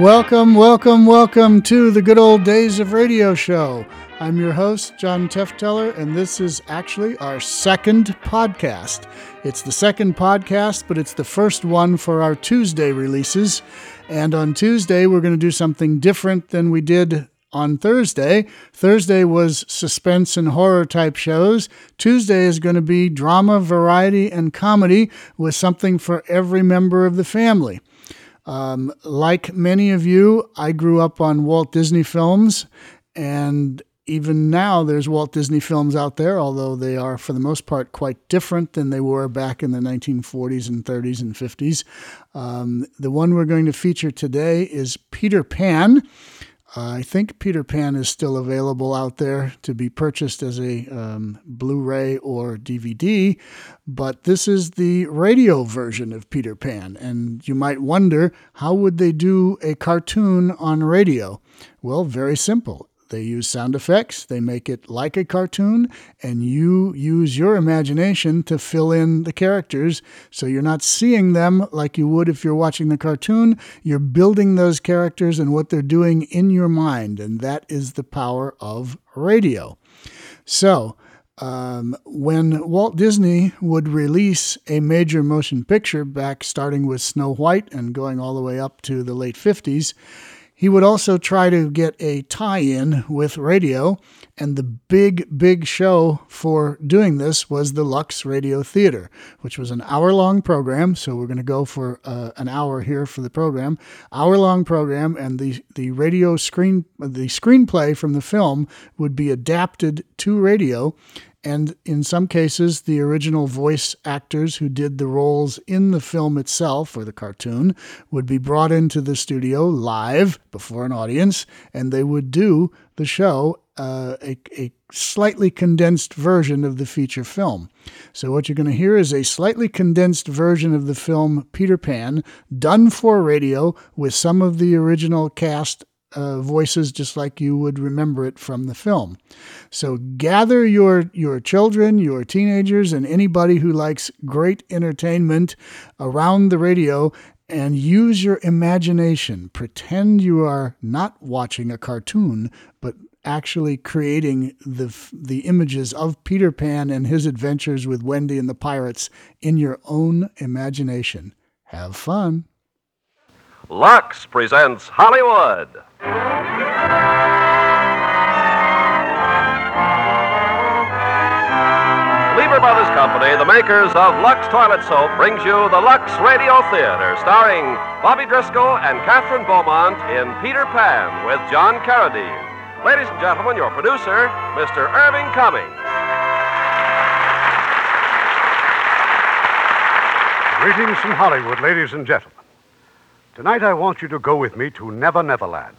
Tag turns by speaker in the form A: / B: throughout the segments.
A: Welcome, welcome, welcome to the good old days of radio show. I'm your host, John Tefteller, and this is actually our second podcast. It's the second podcast, but it's the first one for our Tuesday releases. And on Tuesday, we're going to do something different than we did on Thursday. Thursday was suspense and horror type shows. Tuesday is going to be drama, variety, and comedy with something for every member of the family. Um, like many of you, I grew up on Walt Disney films, and even now there's Walt Disney films out there, although they are for the most part quite different than they were back in the 1940s and 30s and 50s. Um, the one we're going to feature today is Peter Pan. I think Peter Pan is still available out there to be purchased as a um, Blu ray or DVD, but this is the radio version of Peter Pan. And you might wonder how would they do a cartoon on radio? Well, very simple. They use sound effects, they make it like a cartoon, and you use your imagination to fill in the characters. So you're not seeing them like you would if you're watching the cartoon. You're building those characters and what they're doing in your mind. And that is the power of radio. So, um, when Walt Disney would release a major motion picture back starting with Snow White and going all the way up to the late 50s, he would also try to get a tie in with radio, and the big, big show for doing this was the Lux Radio Theater, which was an hour long program. So we're going to go for uh, an hour here for the program, hour long program, and the, the radio screen, the screenplay from the film would be adapted to radio and in some cases, the original voice actors who did the roles in the film itself or the cartoon would be brought into the studio live before an audience, and they would do the show, uh, a, a slightly condensed version of the feature film. So, what you're going to hear is a slightly condensed version of the film Peter Pan, done for radio with some of the original cast uh, voices just like you would remember it from the film. So gather your your children, your teenagers, and anybody who likes great entertainment around the radio and use your imagination. Pretend you are not watching a cartoon, but actually creating the the images of Peter Pan and his adventures with Wendy and the pirates in your own imagination. Have fun.
B: Lux presents Hollywood. Lever Brothers Company, the makers of Lux Toilet Soap, brings you the Lux Radio Theater, starring Bobby Driscoll and Kathryn Beaumont in Peter Pan with John Carradine. Ladies and gentlemen, your producer, Mr. Irving Cummings.
C: Greetings from Hollywood, ladies and gentlemen. Tonight I want you to go with me to Never Never Land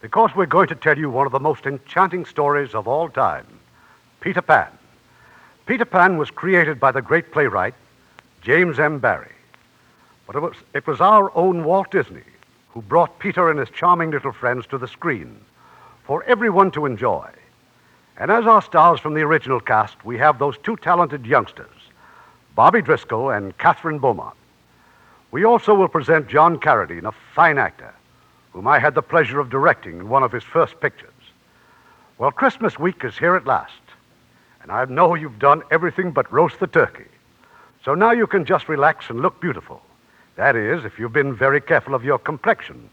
C: because we're going to tell you one of the most enchanting stories of all time Peter Pan. Peter Pan was created by the great playwright James M. Barrie. But it was, it was our own Walt Disney who brought Peter and his charming little friends to the screen for everyone to enjoy. And as our stars from the original cast, we have those two talented youngsters, Bobby Driscoll and Kathryn Beaumont. We also will present John Carradine, a fine actor whom I had the pleasure of directing in one of his first pictures. Well, Christmas week is here at last, and I know you've done everything but roast the turkey. So now you can just relax and look beautiful. That is, if you've been very careful of your complexion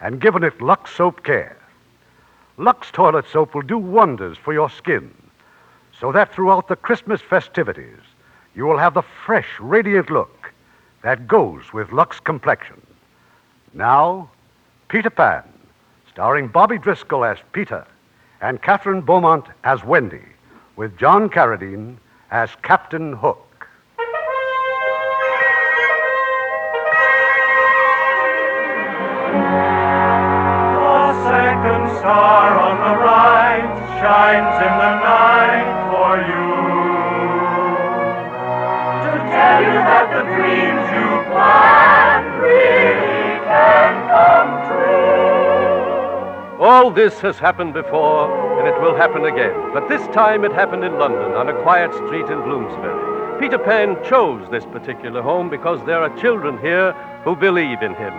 C: and given it Lux soap care. Lux toilet soap will do wonders for your skin, so that throughout the Christmas festivities, you will have the fresh, radiant look that goes with Lux complexion. Now, Peter Pan, starring Bobby Driscoll as Peter and Kathryn Beaumont as Wendy, with John Carradine as Captain Hook.
D: The second star on the right shines in the
B: All this has happened before, and it will happen again. But this time it happened in London on a quiet street in Bloomsbury. Peter Pan chose this particular home because there are children here who believe in him.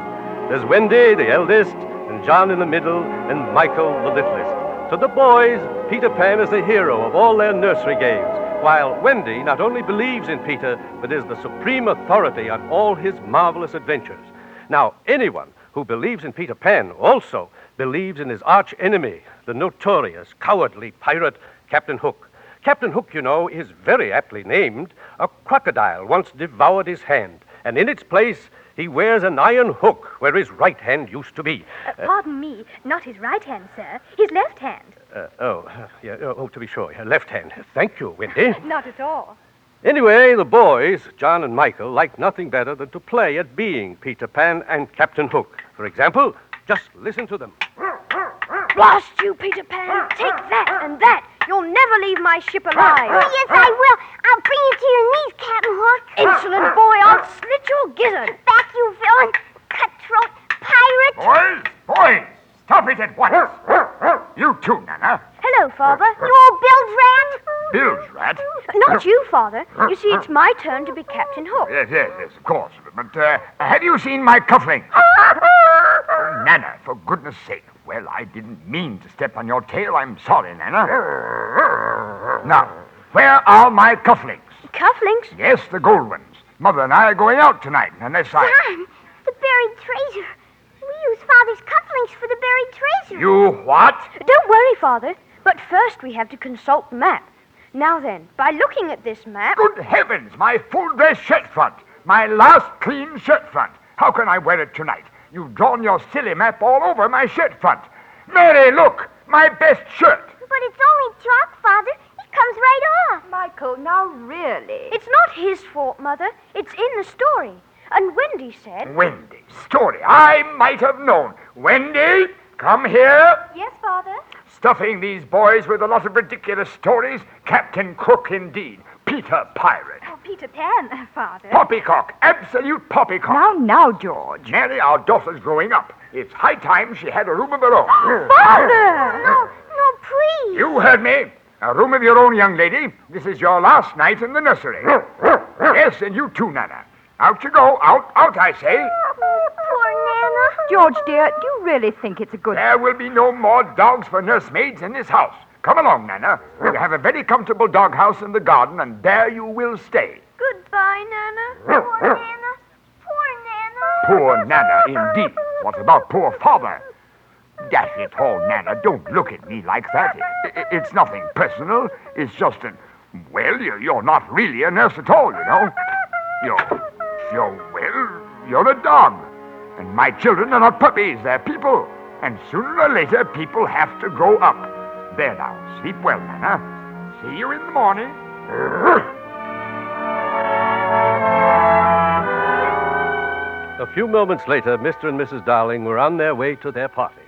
E: There's Wendy, the eldest, and John in the middle, and Michael, the littlest. To the boys, Peter Pan is the hero of all their nursery games, while Wendy not only believes in Peter, but is the supreme authority on all his marvelous adventures. Now, anyone who believes in Peter Pan also believes in his arch enemy, the notorious, cowardly pirate, Captain Hook. Captain Hook, you know, is very aptly named. A crocodile once devoured his hand, and in its place, he wears an iron hook where his right hand used to be.
F: Uh, pardon me, not his right hand, sir. His left hand.
E: Uh, oh, yeah, oh, to be sure, left hand. Thank you, Wendy.
F: Not at all.
E: Anyway, the boys, John and Michael, like nothing better than to play at being Peter Pan and Captain Hook. For example, just listen to them.
F: Blast you, Peter Pan! Take that and that! You'll never leave my ship alive!
G: Oh, yes, I will. I'll bring you to your knees, Captain Hook.
F: Insolent boy, I'll slit your gizzard!
G: Back, you villain! Cutthroat pirate!
H: Boys, boys, stop it at once. You too, Nana.
F: Hello, Father.
G: You old bilge rat!
H: Bill's rat.
F: Not you, Father. You see, it's my turn to be Captain Hook.
H: Yes, yes, yes, of course. But uh, have you seen my cufflink? Oh, Nana, for goodness sake. Well, I didn't mean to step on your tail. I'm sorry, Nana. Now, where are my cufflinks?
F: Cufflinks?
H: Yes, the gold ones. Mother and I are going out tonight, unless I.
G: John, the buried treasure. We use Father's cufflinks for the buried treasure.
H: You what?
F: Don't worry, Father. But first we have to consult the map. Now then, by looking at this map.
H: Good heavens, my full dress shirt front. My last clean shirt front. How can I wear it tonight? You've drawn your silly map all over my shirt front. Mary, look! My best shirt!
G: But it's only chalk, Father. It comes right off.
I: Michael, now really.
F: It's not his fault, Mother. It's in the story. And Wendy said.
H: Wendy, story. I might have known. Wendy, come here.
F: Yes, Father?
H: Stuffing these boys with a lot of ridiculous stories. Captain Crook, indeed. Peter Pirate.
F: Oh, Peter Pan, Father.
H: Poppycock. Absolute poppycock.
I: Now, now, George.
H: Mary, our daughter's growing up. It's high time she had a room of her own. Oh, hmm.
F: Father!
G: No, hmm. no, please.
H: You heard me. A room of your own, young lady. This is your last night in the nursery. Hmm, yes, and you too, Nana. Out you go. Out, out, I say.
G: Oh, poor Nana.
I: George, dear, do you really think it's a good.
H: There will be no more dogs for nursemaids in this house. Come along, Nana. We'll have a very comfortable doghouse in the garden, and there you will stay.
F: Goodbye, Nana.
G: Poor Nana. Poor Nana.
H: Poor Nana, indeed. What about poor father? Dash it all, Nana, don't look at me like that. I- I- it's nothing personal. It's just an. Well, you- you're not really a nurse at all, you know. You're. You're, well, you're a dog. And my children are not puppies, they're people. And sooner or later, people have to grow up. There now, sleep well, Nana. See you in the morning.
E: A few moments later, Mr. and Mrs. Darling were on their way to their party.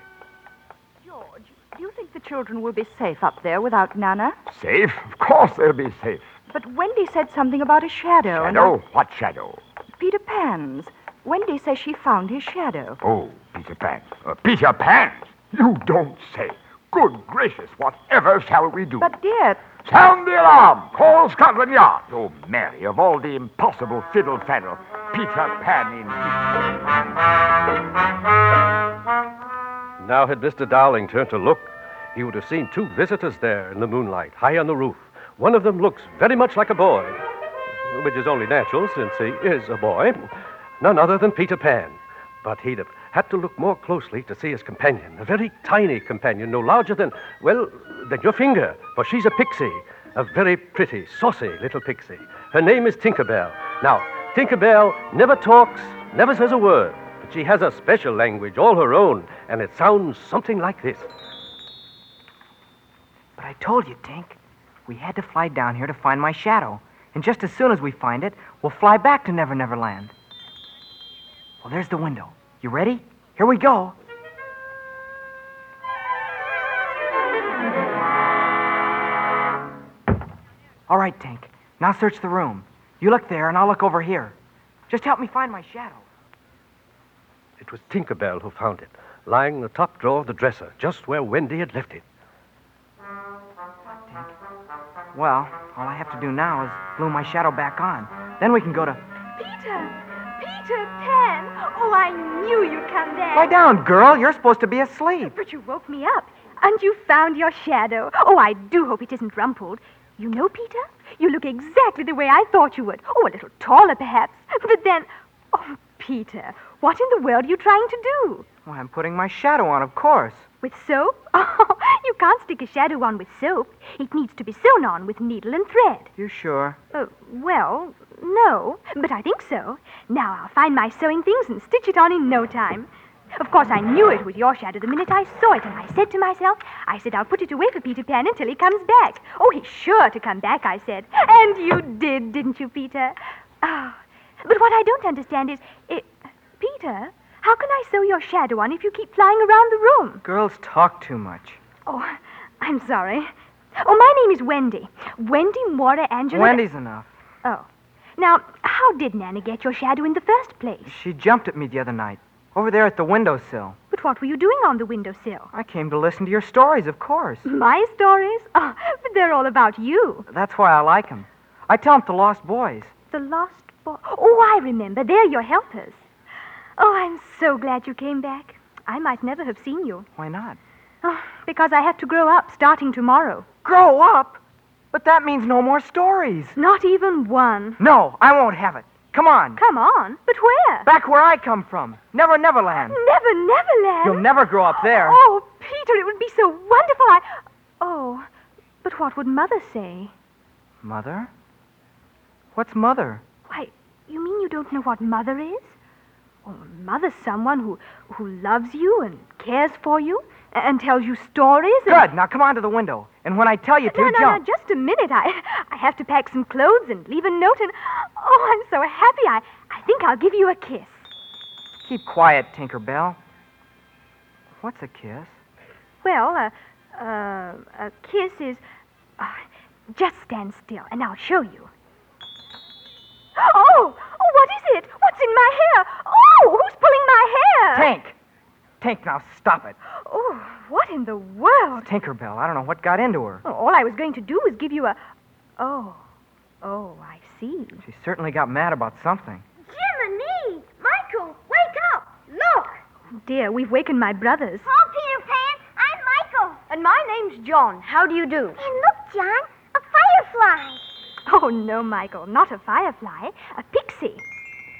I: George, do you think the children will be safe up there without Nana?
H: Safe? Of course they'll be safe.
I: But Wendy said something about a shadow. and
H: Shadow? What shadow?
I: I- Peter Pan's. Wendy says she found his shadow.
H: Oh, Peter Pan. Uh, Peter Pan? You don't say. Good gracious, whatever shall we do?
I: But, dear,
H: Sound the alarm! Call Scotland Yard! Oh, Mary, of all the impossible fiddle faddle, Peter Pan indeed.
E: Now, had Mr. Darling turned to look, he would have seen two visitors there in the moonlight, high on the roof. One of them looks very much like a boy, which is only natural since he is a boy. None other than Peter Pan. But he'd have had to look more closely to see his companion, a very tiny companion, no larger than, well, than your finger, for she's a pixie, a very pretty, saucy little pixie. Her name is Tinkerbell. Now, Tinkerbell never talks, never says a word, but she has a special language all her own, and it sounds something like this.
J: But I told you, Tink, we had to fly down here to find my shadow. And just as soon as we find it, we'll fly back to Never Never Land. Well, there's the window. You ready? Here we go. All right, Tink. Now search the room. You look there, and I'll look over here. Just help me find my shadow.
E: It was Tinkerbell who found it, lying in the top drawer of the dresser, just where Wendy had left it.
J: Well, all I have to do now is glue my shadow back on. Then we can go to.
I: Peter!
F: Peter Pan! Oh, I knew you'd come back.
J: Lie down, girl. You're supposed to be asleep.
F: But you woke me up. And you found your shadow. Oh, I do hope it isn't rumpled. You know, Peter, you look exactly the way I thought you would. Oh, a little taller, perhaps. But then, oh, Peter, what in the world are you trying to do?
J: Well, I'm putting my shadow on, of course.
F: With soap? Oh, you can't stick a shadow on with soap. It needs to be sewn on with needle and thread.
J: You sure?
F: Uh, well, no, but I think so. Now I'll find my sewing things and stitch it on in no time. Of course, I knew it was your shadow the minute I saw it, and I said to myself, I said I'll put it away for Peter Pan until he comes back. Oh, he's sure to come back, I said. And you did, didn't you, Peter? Oh, but what I don't understand is, it, Peter, how can I sew your shadow on if you keep flying around the room?
J: Girls talk too much.
F: Oh, I'm sorry. Oh, my name is Wendy. Wendy Moira Angela.
J: Wendy's enough.
F: Oh. Now, how did Nana get your shadow in the first place?
J: She jumped at me the other night, over there at the windowsill.
F: But what were you doing on the windowsill?
J: I came to listen to your stories, of course.
F: My stories? Oh, but they're all about you.
J: That's why I like 'em. I tell 'em to the lost boys.
F: The lost boy. Oh, I remember. They're your helpers. Oh, I'm so glad you came back. I might never have seen you.
J: Why not?
F: Oh, because I have to grow up starting tomorrow.
J: Grow up? But that means no more stories.
F: Not even one.
J: No, I won't have it. Come on.
F: Come on. But where?
J: Back where I come from. Never Neverland.
F: Never Neverland.
J: You'll never grow up there.
F: Oh, Peter, it would be so wonderful. I. Oh, but what would Mother say?
J: Mother? What's Mother?
F: Why, you mean you don't know what Mother is? Oh, Mother's someone who, who loves you and cares for you and tells you stories. And...
J: Good. Now come on to the window. And when I tell you to,
F: No, no,
J: jump.
F: no, just a minute. I, I have to pack some clothes and leave a note and. Oh, I'm so happy. I, I think I'll give you a kiss.
J: Keep quiet, Tinkerbell. What's a kiss?
F: Well, uh, uh, a kiss is. Uh, just stand still and I'll show you. Oh! Oh, what is it? What's in my hair? Oh, who's pulling my hair?
J: Tink! Tink, now stop it.
F: Oh, what in the world?
J: Tinkerbell, I don't know what got into her.
F: Oh, all I was going to do was give you a. Oh. Oh, I see.
J: She certainly got mad about something.
G: Jiminy! Michael, wake up! Look!
F: Oh, dear, we've wakened my brothers.
G: Oh, Peter Pan, I'm Michael.
F: And my name's John. How do you do?
G: And look, John, a firefly.
F: Oh, no, Michael. Not a firefly. A pixie.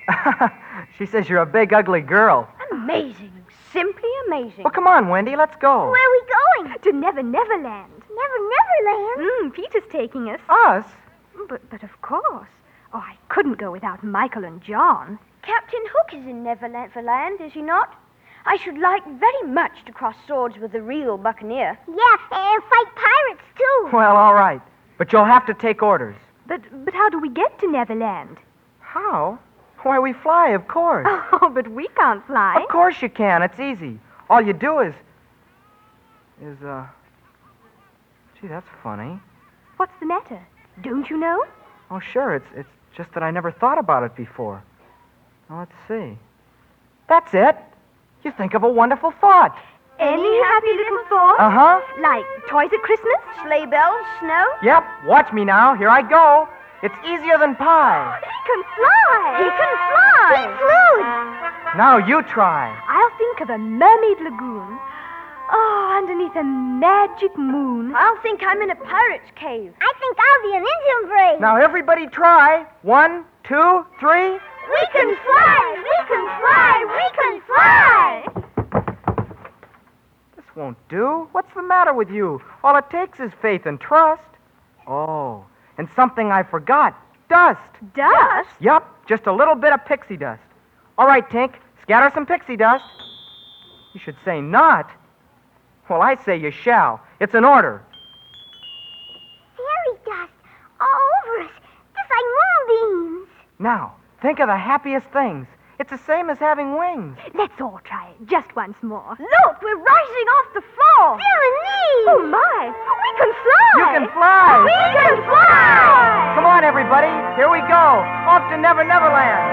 J: she says you're a big, ugly girl.
F: Amazing. Simply amazing.
J: Well, come on, Wendy, let's go.
G: Where are we going?
F: To Never Never Land.
G: Never Neverland.
F: Mm, Peter's taking us.
J: Us?
F: But, but of course. Oh, I couldn't go without Michael and John.
K: Captain Hook is in Never Neverland, is he not? I should like very much to cross swords with the real buccaneer.
G: Yeah, and fight pirates, too.
J: Well, all right. But you'll have to take orders.
F: But, but how do we get to Neverland?
J: How? Why, we fly, of course.
F: Oh, but we can't fly.
J: Of course you can. It's easy. All you do is. is, uh. Gee, that's funny.
F: What's the matter? Don't you know?
J: Oh, sure. It's, it's just that I never thought about it before. Now, let's see. That's it. You think of a wonderful thought.
F: Any happy little thought?
J: Uh huh.
F: Like toys at Christmas?
K: Sleigh bells, snow?
J: Yep. Watch me now. Here I go. It's easier than pie.
F: He can fly!
K: He can fly!
G: He flew.
J: Now you try.
F: I'll think of a mermaid lagoon. Oh, underneath a magic moon.
K: I'll think I'm in a pirate's cave.
G: I think I'll be an Indian brave.
J: Now everybody try. One, two, three.
G: We can fly! We can fly! We can fly!
J: This won't do. What's the matter with you? All it takes is faith and trust. Oh, and something I forgot. Dust.
F: Dust?
J: Yup, just a little bit of pixie dust. All right, Tink, scatter some pixie dust. You should say not. Well, I say you shall. It's an order.
G: Fairy dust all over us, just like moonbeams.
J: Now, think of the happiest things. It's the same as having wings.
F: Let's all try it just once more.
K: Look, we're rising off the floor.
G: Jiminy!
F: Oh, my! We can fly!
J: You can fly.
G: We can fly!
J: Come on, everybody. Here we go. Off to Never Never Land.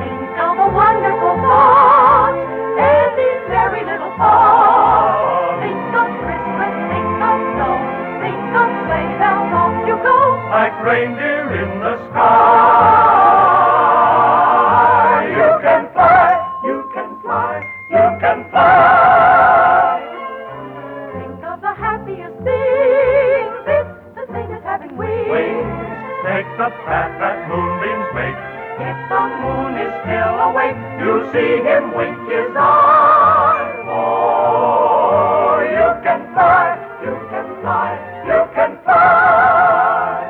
D: Think of a wonderful thought, any very little thought. Think of Christmas, think of snow, think of sleigh bells, off you go, like reindeer in the sky.
L: Still awake, you'll see him wink his eye. Oh, you can fly, you can fly, you can fly.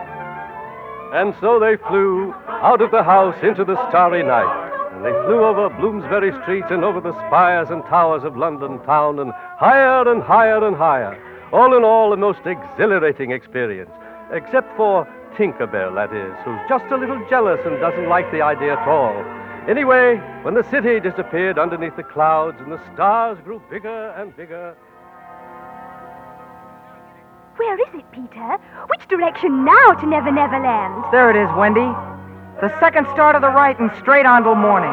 E: And so they flew out of the house into the starry night. And they flew over Bloomsbury Street and over the spires and towers of London town and higher and higher and higher. All in all, a most exhilarating experience. Except for Tinkerbell, that is, who's just a little jealous and doesn't like the idea at all. Anyway, when the city disappeared underneath the clouds and the stars grew bigger and bigger,
F: Where is it, Peter? Which direction now to Never Never Land?
J: There it is, Wendy. The second star to the right and straight on till morning.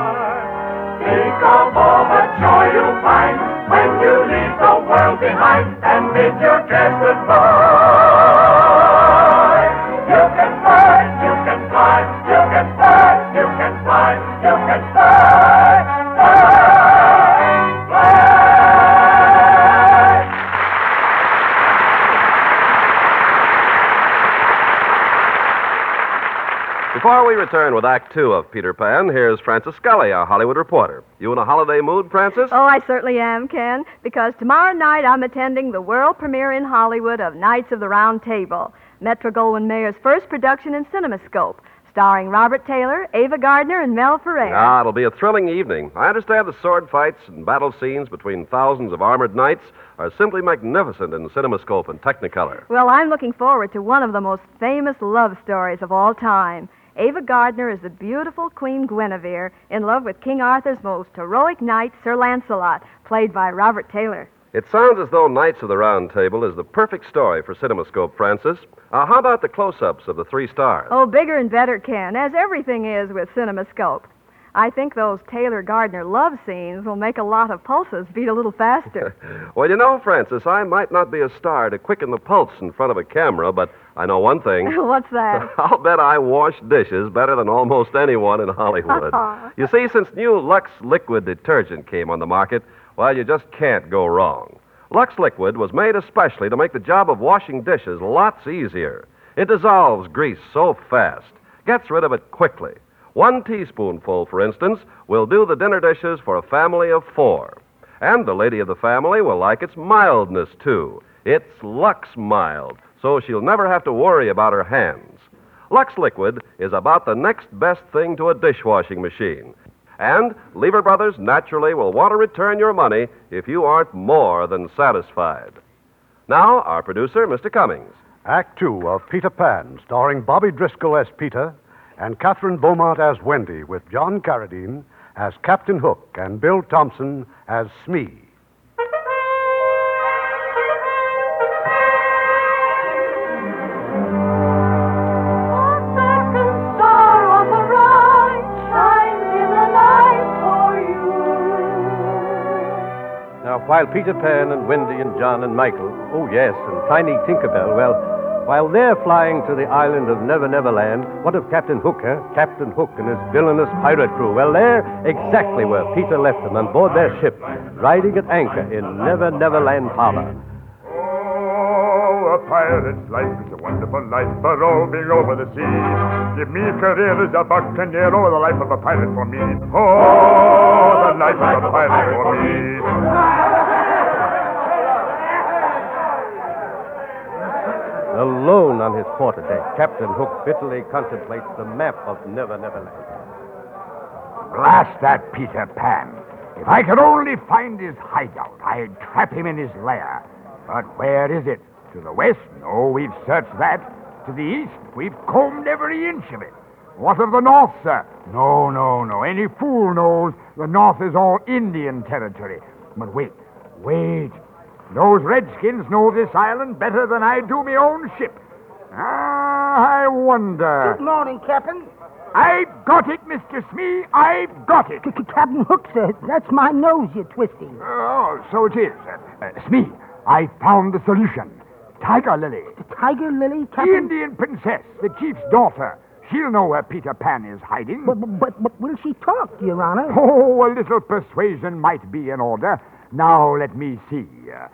L: Think of all the joy you'll find when you leave the world behind and bid your cares goodbye. You can
B: return with Act Two of Peter Pan, here's Frances Scully, our Hollywood reporter. You in a holiday mood, Frances?
I: Oh, I certainly am, Ken, because tomorrow night I'm attending the world premiere in Hollywood of Knights of the Round Table, Metro Goldwyn Mayer's first production in CinemaScope, starring Robert Taylor, Ava Gardner, and Mel Ferrer.
B: Ah, it'll be a thrilling evening. I understand the sword fights and battle scenes between thousands of armored knights are simply magnificent in CinemaScope and Technicolor.
I: Well, I'm looking forward to one of the most famous love stories of all time. Ava Gardner is the beautiful Queen Guinevere in love with King Arthur's most heroic knight, Sir Lancelot, played by Robert Taylor.
B: It sounds as though Knights of the Round Table is the perfect story for CinemaScope, Frances. Uh, how about the close-ups of the three stars?
I: Oh, bigger and better, Ken, as everything is with CinemaScope. I think those Taylor Gardner love scenes will make a lot of pulses beat a little faster.
B: Well, you know, Frances, I might not be a star to quicken the pulse in front of a camera, but I know one thing.
I: What's that?
B: I'll bet I wash dishes better than almost anyone in Hollywood. you see, since new Lux Liquid detergent came on the market, well, you just can't go wrong. Lux Liquid was made especially to make the job of washing dishes lots easier. It dissolves grease so fast, gets rid of it quickly. One teaspoonful, for instance, will do the dinner dishes for a family of four. And the lady of the family will like its mildness, too. It's Lux Mild, so she'll never have to worry about her hands. Lux Liquid is about the next best thing to a dishwashing machine. And Lever Brothers naturally will want to return your money if you aren't more than satisfied. Now, our producer, Mr. Cummings.
C: Act Two of Peter Pan, starring Bobby Driscoll as Peter and Kathryn Beaumont as Wendy, with John Carradine as Captain Hook and Bill Thompson as Smee.
E: While Peter Pan and Wendy and John and Michael, oh yes, and tiny Tinkerbell, well, while they're flying to the island of Never Never Land, what of Captain Hook, huh? Captain Hook and his villainous pirate crew? Well, they're exactly where Peter left them on board their ship, riding at anchor in Never Never Land Harbor.
H: Oh, a pirate's life is a wonderful life, but roving over the sea. Give me a career as a buccaneer, or the life of a pirate for me. Oh, the life of a pirate for me.
E: Alone on his quarterdeck, Captain Hook bitterly contemplates the map of Never Never Land.
H: Blast that Peter Pan. If I could only find his hideout, I'd trap him in his lair. But where is it? To the west? No, we've searched that. To the east? We've combed every inch of it. What of the north, sir? No, no, no. Any fool knows the north is all Indian territory. But wait, wait. Those redskins know this island better than I do my own ship. Ah, I wonder.
M: Good morning, Captain.
H: I've got it, Mr. Smee. I've got it.
M: Captain Hook says that's my nose you're twisting.
H: Oh, so it is. Uh, uh, Smee, I found the solution. Tiger Lily.
M: The Tiger Lily, Captain?
H: The Indian princess, the chief's daughter. She'll know where Peter Pan is hiding.
M: But, but, but will she talk, Your Honor?
H: Oh, a little persuasion might be in order. Now, let me see. Uh,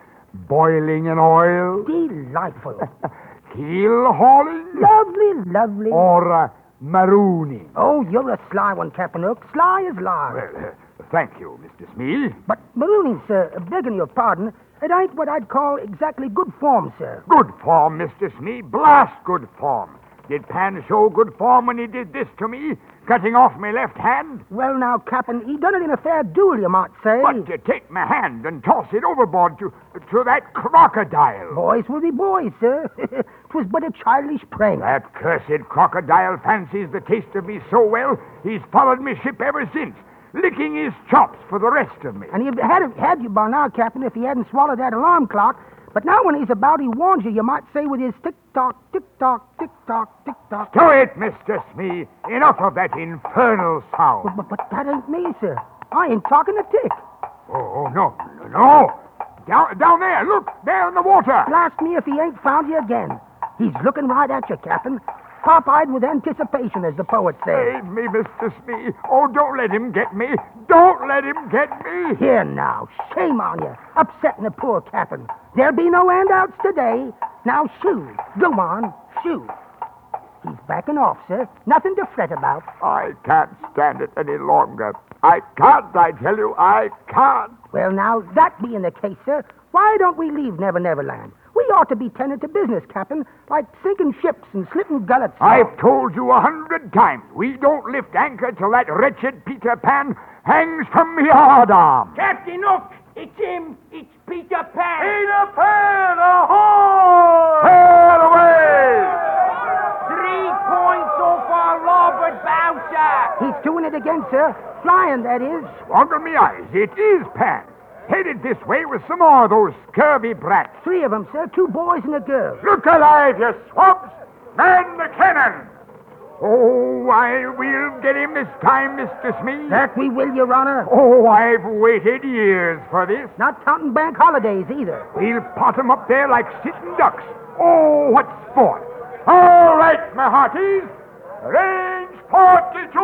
H: boiling in oil.
M: Delightful.
H: Keel hauling.
M: lovely, lovely.
H: Or uh, marooning.
M: Oh, you're a sly one, Captain Hook. Sly as large.
H: Well, uh, thank you, Mr. Smee.
M: But marooning, sir, begging your pardon, it ain't what I'd call exactly good form, sir.
H: Good form, Mr. Smee. Blast good form. Did Pan show good form when he did this to me, cutting off my left hand?
M: Well, now, Captain, he done it in a fair duel, you might say.
H: But to take my hand and toss it overboard to to that crocodile.
M: Boys will be boys, sir. 'Twas but a childish prank.
H: That cursed crocodile fancies the taste of me so well, he's followed me ship ever since, licking his chops for the rest of me.
M: And he'd had, had you by now, Captain, if he hadn't swallowed that alarm clock. But now when he's about, he warns you, you might say, with his tick-tock, tick-tock, tick-tock, tick-tock.
H: Do it, Mr. Smee. Enough of that infernal sound.
M: But, but, but that ain't me, sir. I ain't talking to Tick.
H: Oh, oh, no, no, no. Down, down there, look, there in the water.
M: Blast me if he ain't found you again. He's looking right at you, Captain. Pop-eyed with anticipation, as the poet says.
H: Save me, Mr. Smee. Oh, don't let him get me. Don't let him get me.
M: Here now, shame on you, upsetting the poor captain. There'll be no handouts today. Now shoo, go on, shoo. He's backing off, sir. Nothing to fret about.
H: I can't stand it any longer. I can't, I tell you, I can't.
M: Well, now, that being the case, sir, why don't we leave Never Never Land? We ought to be tended to business, Captain, like sinking ships and slitting gullets.
H: I've told you a hundred times, we don't lift anchor till that wretched Peter Pan hangs from the yard arm.
L: Captain Hook, it's him. It's Peter Pan.
H: Peter Pan, ahoy! Sail away!
L: Three points off our larboard bow, sir.
M: He's doing it again, sir. Flying, that is.
H: Under me eyes, it is Pan. Headed this way with some more of those scurvy brats.
M: Three of them, sir. Two boys and a girl.
H: Look alive, you swabs! Man the cannon! Oh, I will get him this time, Mr. Smee.
M: That we will, Your Honor.
H: Oh, I've waited years for this.
M: Not counting bank holidays either.
H: We'll pot pot 'em up there like sitting ducks. Oh, what sport! All right, my hearties. Range 42.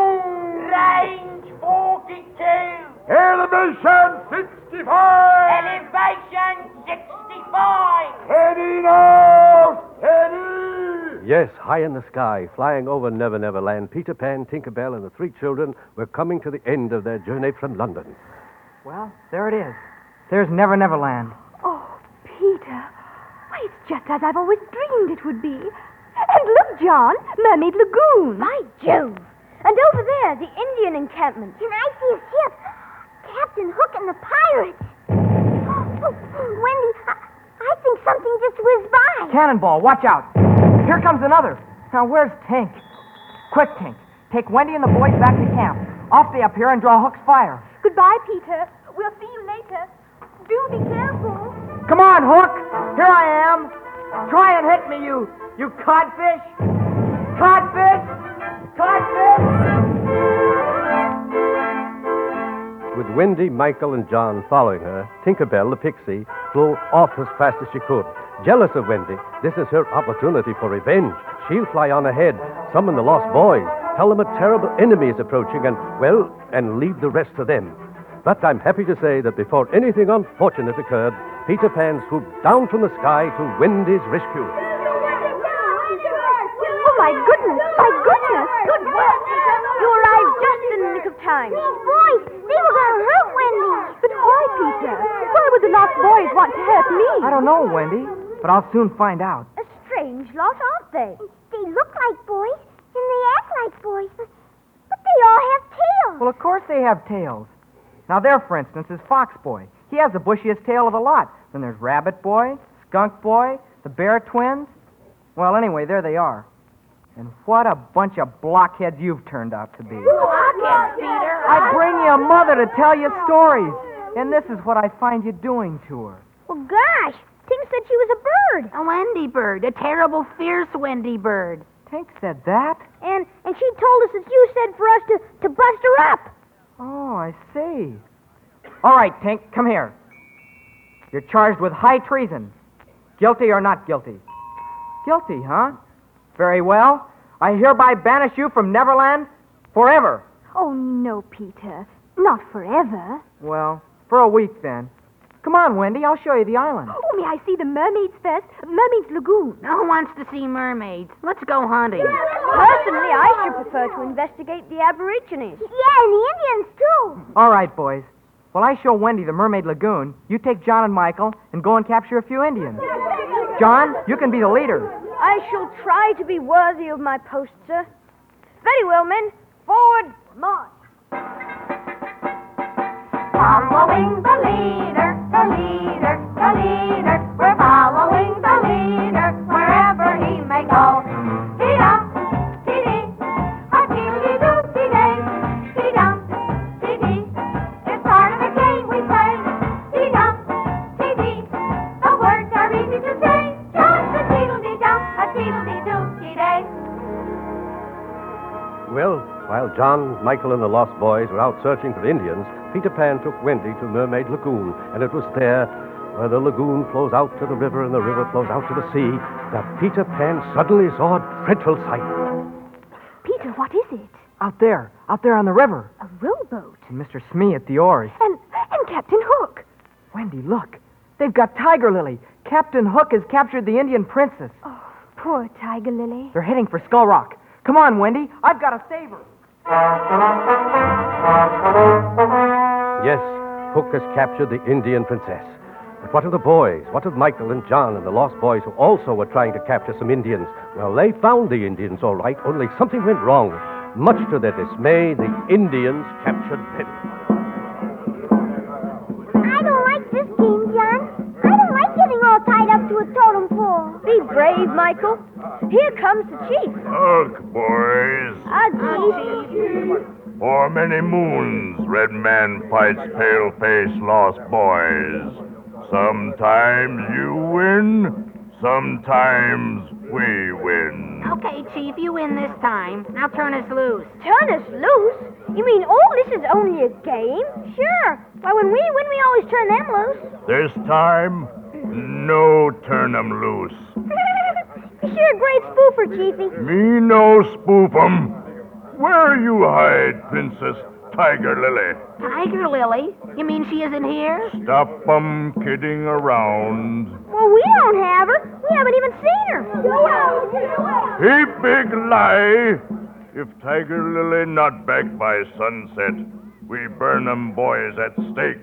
L: Range 42.
H: Elevation 65.
L: Elevation 65.
H: Heading out. Heading.
E: Yes, high in the sky, flying over Never Never Land, Peter Pan, Tinkerbell, and the three children were coming to the end of their journey from London.
J: Well, there it is. There's Never Never Land.
F: Oh, Peter. Why, it's just as I've always dreamed it would be. And look, John, Mermaid Lagoon.
K: By Jove! And over there, the Indian encampment.
G: Can I see a ship? Captain Hook and the pirates. Oh, Wendy, I, I think something just whizzed by.
J: Cannonball, watch out. Here comes another. Now, where's Tink? Quick, Tink. Take Wendy and the boys back to camp. Off they up here and draw Hook's fire.
F: Goodbye, Peter. We'll see you later. Do be careful.
J: Come on, Hook. Here I am. Try and hit me, you, you codfish. Codfish. Codfish.
E: With Wendy, Michael, and John following her, Tinkerbell, the pixie, flew off as fast as she could. Jealous of Wendy, this is her opportunity for revenge. She'll fly on ahead, summon the lost boys, tell them a terrible enemy is approaching, and, well, and leave the rest to them. But I'm happy to say that before anything unfortunate occurred, Peter Pan swooped down from the sky to Wendy's rescue.
F: Oh, my goodness. My goodness.
K: Good work, Peter. You arrived just in the nick of time.
G: These boys, they were going to hurt Wendy.
F: But why, Peter? Why would the lost boys want to hurt me?
J: I don't know, Wendy, but I'll soon find out.
K: A strange lot, aren't they?
G: They look like boys, and they act like boys, but, but they all have tails.
J: Well, of course they have tails. Now, there, for instance, is Fox Boy. He has the bushiest tail of the lot. Then there's Rabbit Boy, Skunk Boy, the Bear Twins. Well, anyway, there they are. And what a bunch of blockheads you've turned out to be.
L: Blockheads, Peter.
J: I bring you a mother to tell you stories. And this is what I find you doing to her.
K: Well, gosh. Tink said she was a bird.
N: A Wendy bird, a terrible, fierce Wendy bird.
J: Tink said that?
K: And and she told us that you said for us to, to bust her up.
J: Oh, I see. All right, Tink, come here. You're charged with high treason. Guilty or not guilty? Guilty, huh? Very well. I hereby banish you from Neverland forever.
F: Oh, no, Peter. Not forever.
J: Well, for a week then. Come on, Wendy. I'll show you the island.
F: Oh, may I see the mermaids first? Mermaids Lagoon.
N: No one wants to see mermaids. Let's go hunting.
K: Personally, I should prefer to investigate the Aborigines.
G: Yeah, and the Indians, too.
J: All right, boys. While I show Wendy the Mermaid Lagoon, you take John and Michael and go and capture a few Indians. John, you can be the leader.
K: I shall try to be worthy of my post, sir. Very well, men. Forward, march.
D: Following the leader, the leader,
E: Well, while John, Michael, and the Lost Boys were out searching for Indians, Peter Pan took Wendy to Mermaid Lagoon, and it was there, where the lagoon flows out to the river and the river flows out to the sea, that Peter Pan suddenly saw a dreadful sight.
F: Peter, what is it?
J: Out there, out there on the river.
F: A rowboat.
J: And Mr. Smee at the oars.
F: And and Captain Hook.
J: Wendy, look. They've got Tiger Lily. Captain Hook has captured the Indian princess.
F: Oh, poor Tiger Lily.
J: They're heading for Skull Rock. Come on, Wendy. I've got to save her.
E: Yes, Hook has captured the Indian princess. But what of the boys? What of Michael and John and the Lost Boys who also were trying to capture some Indians? Well, they found the Indians all right, only something went wrong. Much to their dismay, the Indians captured them.
G: I don't like this game, John. I don't like getting all tied up to a totem pole.
K: Be brave, Michael. Here comes the chief.
O: Ugh, boys.
K: Ah, chief.
O: For many moons, Red Man fights pale face lost boys. Sometimes you win, sometimes we win.
N: Okay, Chief, you win this time. Now turn us loose.
K: Turn us loose? You mean all this is only a game? Sure. Why, when we win, we always turn them loose.
O: This time, no turn 'em loose.
K: You're a great spoofer, Chiefy.
O: Me no spoof 'em. Where you hide, Princess Tiger Lily?
N: Tiger Lily? You mean she isn't here?
O: Stop 'em kidding around.
K: Well, we don't have her. We haven't even seen her.
O: He big lie. If Tiger Lily not back by sunset, we burn 'em boys at stake.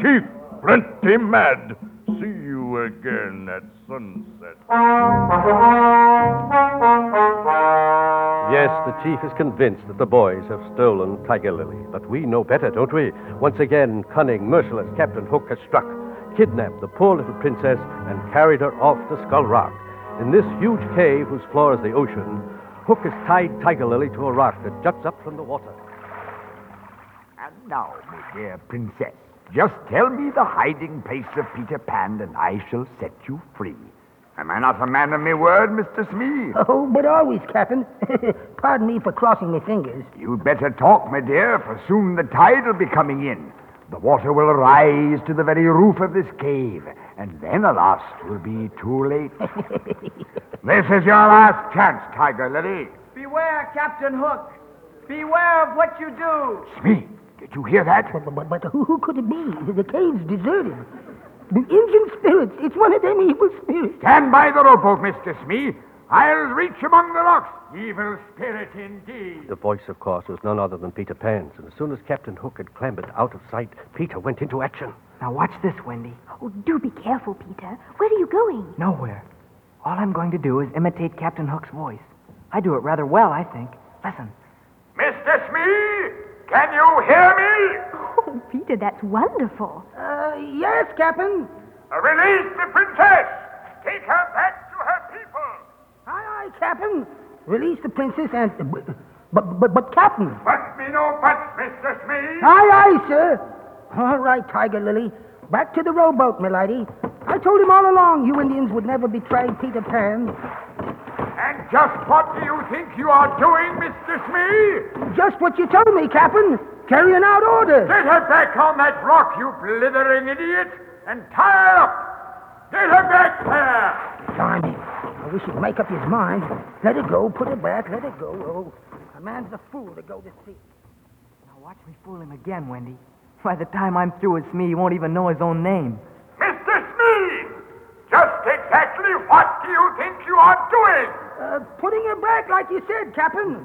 O: Chief, plenty mad. See you again at sunset.
E: Yes, the chief is convinced that the boys have stolen Tiger Lily. But we know better, don't we? Once again, cunning, merciless Captain Hook has struck, kidnapped the poor little princess, and carried her off to Skull Rock. In this huge cave whose floor is the ocean, Hook has tied Tiger Lily to a rock that juts up from the water.
H: And now, my dear princess, just tell me the hiding place of Peter Pan, and I shall set you free. Am I not a man of my word, Mr. Smee?
M: Oh, but always, Captain. Pardon me for crossing my fingers.
H: You'd better talk, my dear, for soon the tide will be coming in. The water will rise to the very roof of this cave, and then, alas, it will be too late. this is your last chance, Tiger Lily.
J: Beware, Captain Hook. Beware of what you do.
H: Smee, did you hear that?
M: But, but, but who, who could it be? The cave's deserted. The Indian spirits. It's one of them evil spirits.
H: Stand by the rowboat, Mr. Smee. I'll reach among the rocks. Evil spirit indeed.
E: The voice, of course, was none other than Peter Pan's, and as soon as Captain Hook had clambered out of sight, Peter went into action.
J: Now watch this, Wendy.
F: Oh, do be careful, Peter. Where are you going?
J: Nowhere. All I'm going to do is imitate Captain Hook's voice. I do it rather well, I think. Listen.
H: Mr. Smee, can you hear me?
F: Oh, Peter, that's wonderful.
M: Uh, yes, Captain.
H: Release the princess. Take her back to her people.
M: Aye, aye, Captain. Release the princess and. But, but, but, Captain.
H: But me no but, Mr. Smee.
M: Aye, aye, sir. All right, Tiger Lily. Back to the rowboat, milady. I told him all along you Indians would never betray Peter Pan.
H: And just what do you think you are doing, Mr. Smee?
M: Just what you told me, Captain. Carrying out orders.
H: Get her back on that rock, you blithering idiot, and tie her up. Get her back there.
M: Blimey. I wish he'd make up his mind. Let her go. Put her back. Let her go. Oh, a man's a fool to go to sea.
J: Now watch me fool him again, Wendy. By the time I'm through with Smee, he won't even know his own name.
H: Mr. Smee! Just exactly what do you think you are doing?
M: Uh, putting her back like you said, Captain.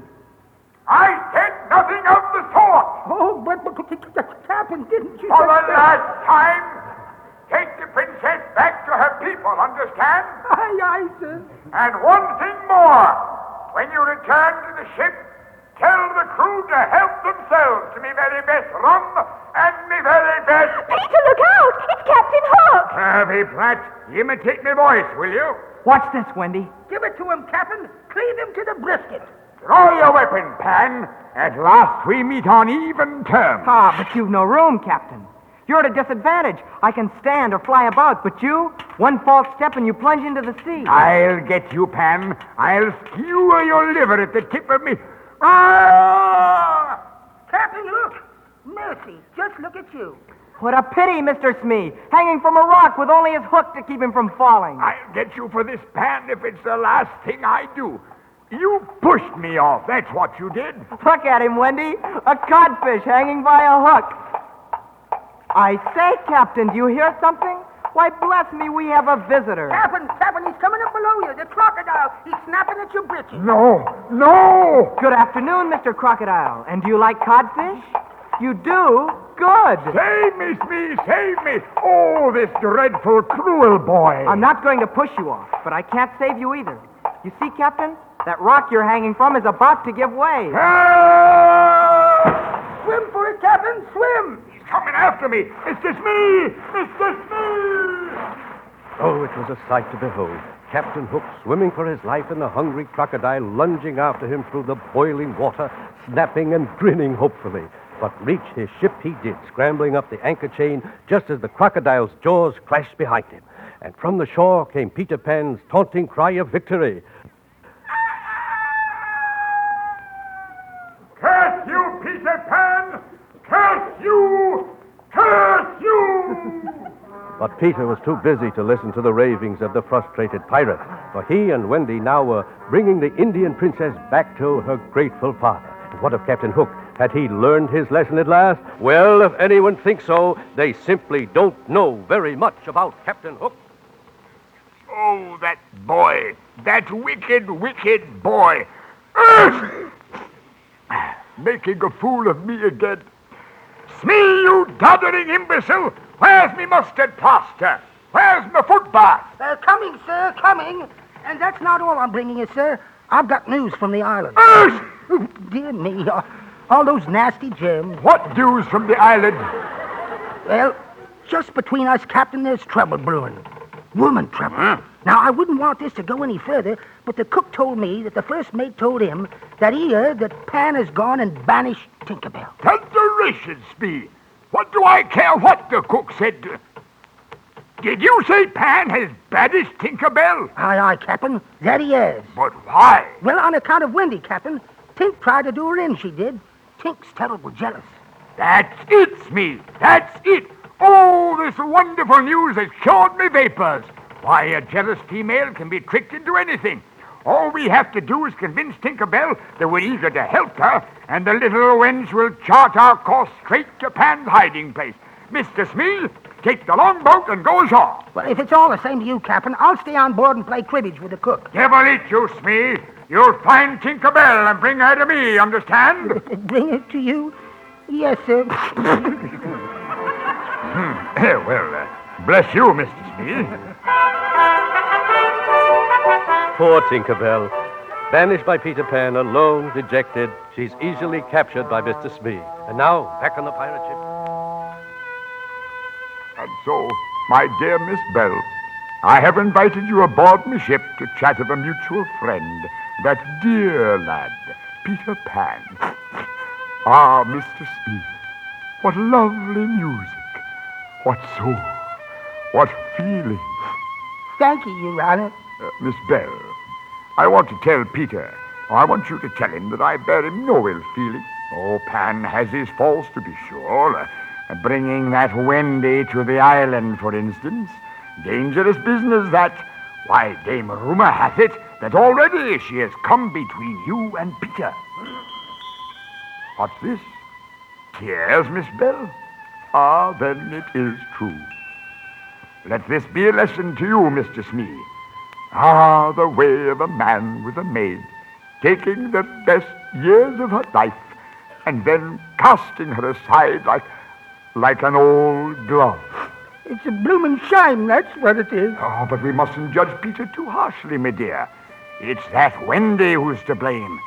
H: I said nothing of the sort.
M: Oh, but, but, but Captain, didn't you
H: For the
M: just
H: last time, take the princess back to her people, understand?
M: Aye, aye, sir.
H: And one thing more. When you return to the ship, tell the crew to help themselves to me very best rum and me very best...
F: Peter, look out! It's Captain Hook!
H: Harvey Platt, imitate me voice, will you?
J: Watch this, Wendy.
M: Give it to him, Captain. Cleave him to the brisket.
H: Draw your weapon, Pan. At last we meet on even terms.
J: Ah, but you've no room, Captain. You're at a disadvantage. I can stand or fly about, but you, one false step and you plunge into the sea.
H: I'll get you, Pan. I'll skewer your liver at the tip of me. Ah!
M: Captain, look. Mercy, just look at you.
J: What a pity, Mr. Smee, hanging from a rock with only his hook to keep him from falling.
H: I'll get you for this, Pan, if it's the last thing I do. You pushed me off. That's what you did.
J: Look at him, Wendy. A codfish hanging by a hook. I say, Captain, do you hear something? Why, bless me, we have a visitor.
M: Captain, Captain, he's coming up below you. The crocodile. He's snapping at your britches.
H: No, no!
J: Good afternoon, Mr. Crocodile. And do you like codfish? You do? Good.
H: Save me, Smee, save me! Oh, this dreadful, cruel boy.
J: I'm not going to push you off, but I can't save you either. You see, Captain, that rock you're hanging from is about to give way. Help!
M: Swim for it, Captain. Swim.
H: Coming after me. Mr. Smee! Mr. Smee!
E: Oh, it was a sight to behold. Captain Hook swimming for his life and the hungry crocodile lunging after him through the boiling water, snapping and grinning hopefully. But reach his ship he did, scrambling up the anchor chain just as the crocodile's jaws clashed behind him. And from the shore came Peter Pan's taunting cry of victory.
H: Curse you, Peter Pan! Curse you! Curse you!
E: But Peter was too busy to listen to the ravings of the frustrated pirate, for he and Wendy now were bringing the Indian princess back to her grateful father. And what of Captain Hook? Had he learned his lesson at last? Well, if anyone thinks so, they simply don't know very much about Captain Hook.
H: Oh, that boy. That wicked, wicked boy. Making a fool of me again. Smee, you doddering imbecile! Where's me mustard plaster? Where's my foot bath?
M: Uh, coming, sir, coming. And that's not all I'm bringing you, sir. I've got news from the island.
H: Ugh!
M: Dear me, uh, all those nasty germs.
H: What news from the island?
M: Well, just between us, Captain, there's trouble brewing. Woman trouble. Now, I wouldn't want this to go any further, but the cook told me that the first mate told him that he heard that Pan has gone and banished Tinkerbell.
H: Thunderation, Smee. What do I care what the cook said? Did you say Pan has banished Tinkerbell?
M: Aye, aye, Captain. That he has.
H: But why?
M: Well, on account of Wendy, Captain. Tink tried to do her in, she did. Tink's terrible jealous.
H: That's it, Smee. That's it. Oh, this wonderful news has cured me vapors. Why, a jealous female can be tricked into anything. All we have to do is convince Tinkerbell that we're eager to help her, and the little wench will chart our course straight to Pan's hiding place. Mr. Smee, take the longboat and go ashore.
M: Well, if it's all the same to you, Captain, I'll stay on board and play cribbage with the cook.
H: Devil eat you, Smee. You'll find Tinkerbell and bring her to me, understand?
M: Bring it to you? Yes, sir.
H: Hmm. well, uh, bless you, Mr. Smee.
E: Poor Tinkerbell. Banished by Peter Pan, alone, dejected, she's easily captured by Mr. Smee. And now, back on the pirate ship.
H: And so, my dear Miss Bell, I have invited you aboard my ship to chat of a mutual friend, that dear lad, Peter Pan. Ah, Mr. Smee, what lovely music, what soul, what feeling.
M: Thank you, Your Honor.
H: Uh, Miss Bell, I want to tell Peter, I want you to tell him that I bear him no ill feeling. Oh, Pan has his faults, to be sure. Uh, bringing that Wendy to the island, for instance. Dangerous business, that. Why, Dame Rumor hath it that already she has come between you and Peter. What's this? Tears, Miss Bell? Ah, then it is true. Let this be a lesson to you, Mr. Smee. Ah, the way of a man with a maid, taking the best years of her life and then casting her aside like, like an old glove.
M: It's a bloomin' shame, that's what it is.
H: Oh, but we mustn't judge Peter too harshly, my dear. It's that Wendy who's to blame.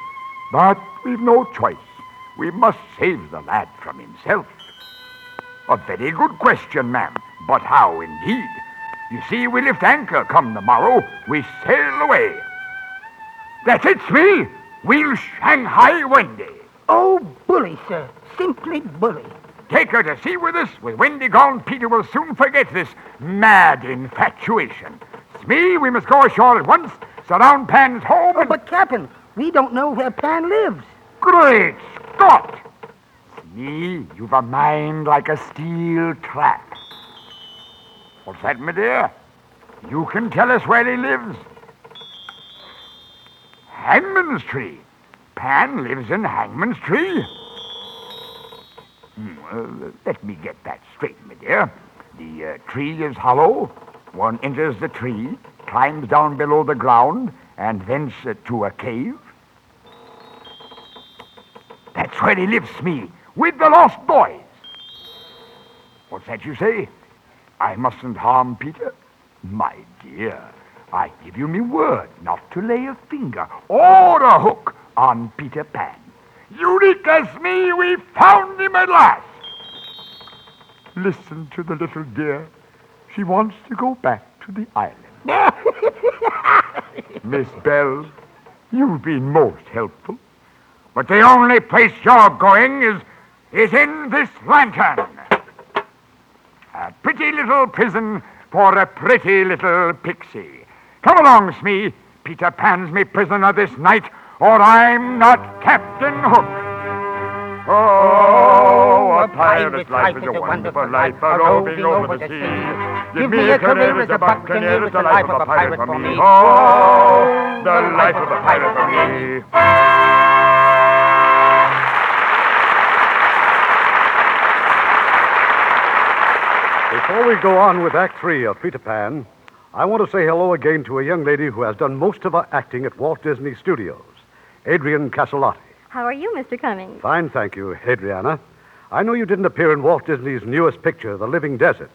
H: But we've no choice. We must save the lad from himself. A very good question, ma'am. But how indeed? You see, we lift anchor come the morrow. We sail away. That's it, Smee. We'll Shanghai Wendy.
M: Oh, bully, sir. Simply bully.
H: Take her to sea with us. With Wendy gone, Peter will soon forget this mad infatuation. Smee, we must go ashore at once, surround Pan's home.
M: Oh, but, Captain, we don't know where Pan lives.
H: Great Scott! Smee, you've a mind like a steel trap. What's that, my dear? You can tell us where he lives. Hangman's Tree. Pan lives in Hangman's Tree. Hmm, uh, let me get that straight, my dear. The uh, tree is hollow. One enters the tree, climbs down below the ground, and thence uh, to a cave. That's where he lives, Smee, with the lost boys. What's that you say? I mustn't harm Peter? My dear, I give you me word not to lay a finger or a hook on Peter Pan. Eureka, me, we found him at last. Listen to the little dear. She wants to go back to the island. Miss Bell, you've been most helpful. But the only place you're going is, is in this lantern. A pretty little prison for a pretty little pixie. Come along, Smee. Peter Pan's me prisoner this night, or I'm not Captain Hook. Oh, oh a pirate's life is a wonderful life, a roving over the sea. Give me a career as a buccaneer, it's the life of a pirate for me. Oh, the life of a pirate for me.
C: Before we go on with Act Three of Peter Pan, I want to say hello again to a young lady who has done most of her acting at Walt Disney Studios, Adriana Caselotti.
P: How are you, Mr. Cummings?
C: Fine, thank you, Adriana. I know you didn't appear in Walt Disney's newest picture, The Living Desert,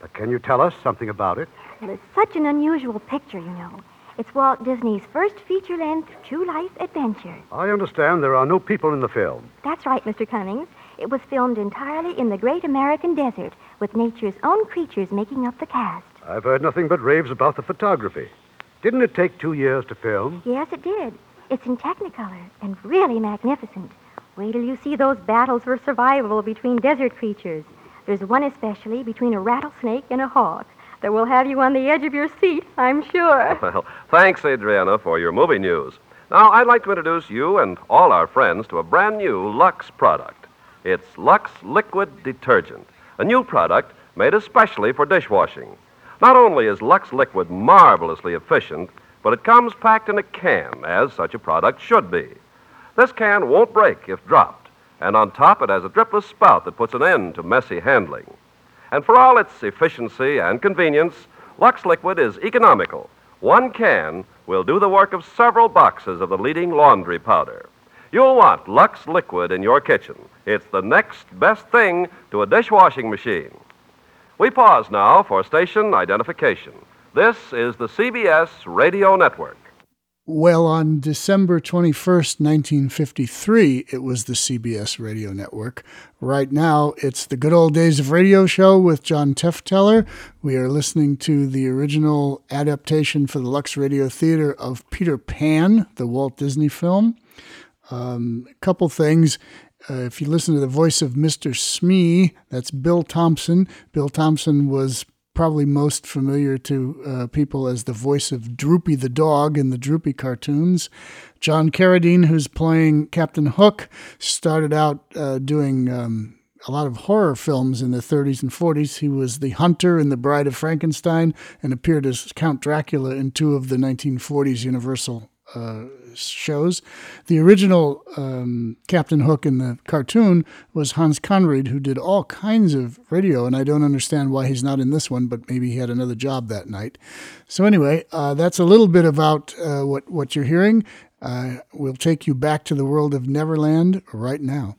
C: but can you tell us something about it?
P: Well, it's such an unusual picture, you know. It's Walt Disney's first feature length true life adventure.
C: I understand there are no people in the film.
P: That's right, Mr. Cummings. It was filmed entirely in the great American desert, with nature's own creatures making up the cast.
C: I've heard nothing but raves about the photography. Didn't it take two years to film?
P: Yes, it did. It's in Technicolor and really magnificent. Wait till you see those battles for survival between desert creatures. There's one especially between a rattlesnake and a hawk that will have you on the edge of your seat, I'm sure.
B: Well, thanks, Adriana, for your movie news. Now, I'd like to introduce you and all our friends to a brand new Lux product. It's Lux Liquid Detergent, a new product made especially for dishwashing. Not only is Lux Liquid marvelously efficient, but it comes packed in a can, as such a product should be. This can won't break if dropped, and on top it has a dripless spout that puts an end to messy handling. And for all its efficiency and convenience, Lux Liquid is economical. One can will do the work of several boxes of the leading laundry powder. You'll want Lux Liquid in your kitchen. It's the next best thing to a dishwashing machine. We pause now for station identification. This is the CBS Radio Network.
A: Well, on December 21st, 1953, it was the CBS Radio Network. Right now, it's the Good Old Days of Radio show with John Tefteller. We are listening to the original adaptation for the Lux Radio Theater of Peter Pan, the Walt Disney film. Um, a couple things. Uh, if you listen to the voice of Mr. Smee, that's Bill Thompson. Bill Thompson was probably most familiar to uh, people as the voice of Droopy the dog in the Droopy cartoons. John Carradine, who's playing Captain Hook, started out uh, doing um, a lot of horror films in the 30s and 40s. He was the hunter in The Bride of Frankenstein and appeared as Count Dracula in two of the 1940s Universal uh, shows. The original um, Captain Hook in the cartoon was Hans Conried, who did all kinds of radio, and I don't understand why he's not in this one, but maybe he had another job that night. So anyway, uh, that's a little bit about uh, what what you're hearing. Uh, we'll take you back to the world of Neverland right now.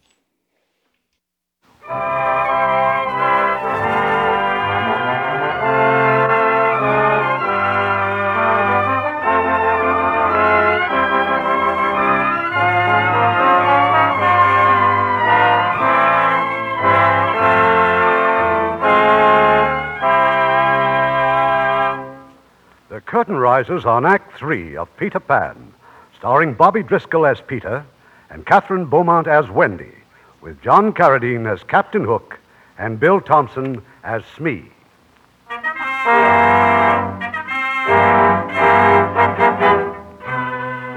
C: Curtain rises on Act Three of Peter Pan, starring Bobby Driscoll as Peter and Kathryn Beaumont as Wendy, with John Carradine as Captain Hook and Bill Thompson as Smee.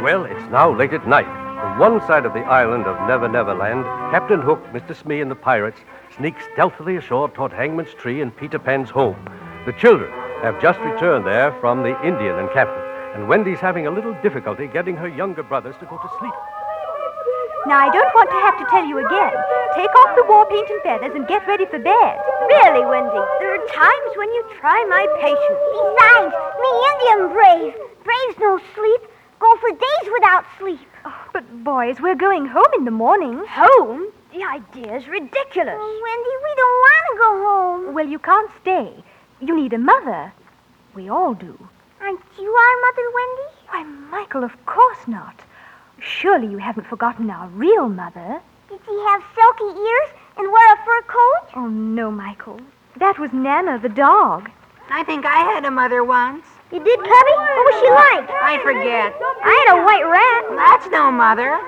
E: Well, it's now late at night. From one side of the island of Never Never Land, Captain Hook, Mr. Smee, and the pirates sneak stealthily ashore toward Hangman's Tree and Peter Pan's home. The children have just returned there from the Indian encampment, and Wendy's having a little difficulty getting her younger brothers to go to sleep.
F: Now, I don't want to have to tell you again. Take off the war paint and feathers and get ready for bed.
K: Really, Wendy, there are times when you try my patience.
G: Besides, me Indian brave. Braves no sleep. Go for days without sleep.
F: Oh, but, boys, we're going home in the morning.
K: Home? The idea's ridiculous.
G: Oh, Wendy, we don't want to go home.
F: Well, you can't stay. You need a mother. We all do.
G: Aren't you our mother, Wendy?
F: Why, Michael, of course not. Surely you haven't forgotten our real mother.
G: Did she have silky ears and wear a fur coat?
F: Oh, no, Michael. That was Nana, the dog.
N: I think I had a mother once.
G: You did, Cubby? What was she like?
N: I forget.
G: I had a white rat.
N: That's no mother.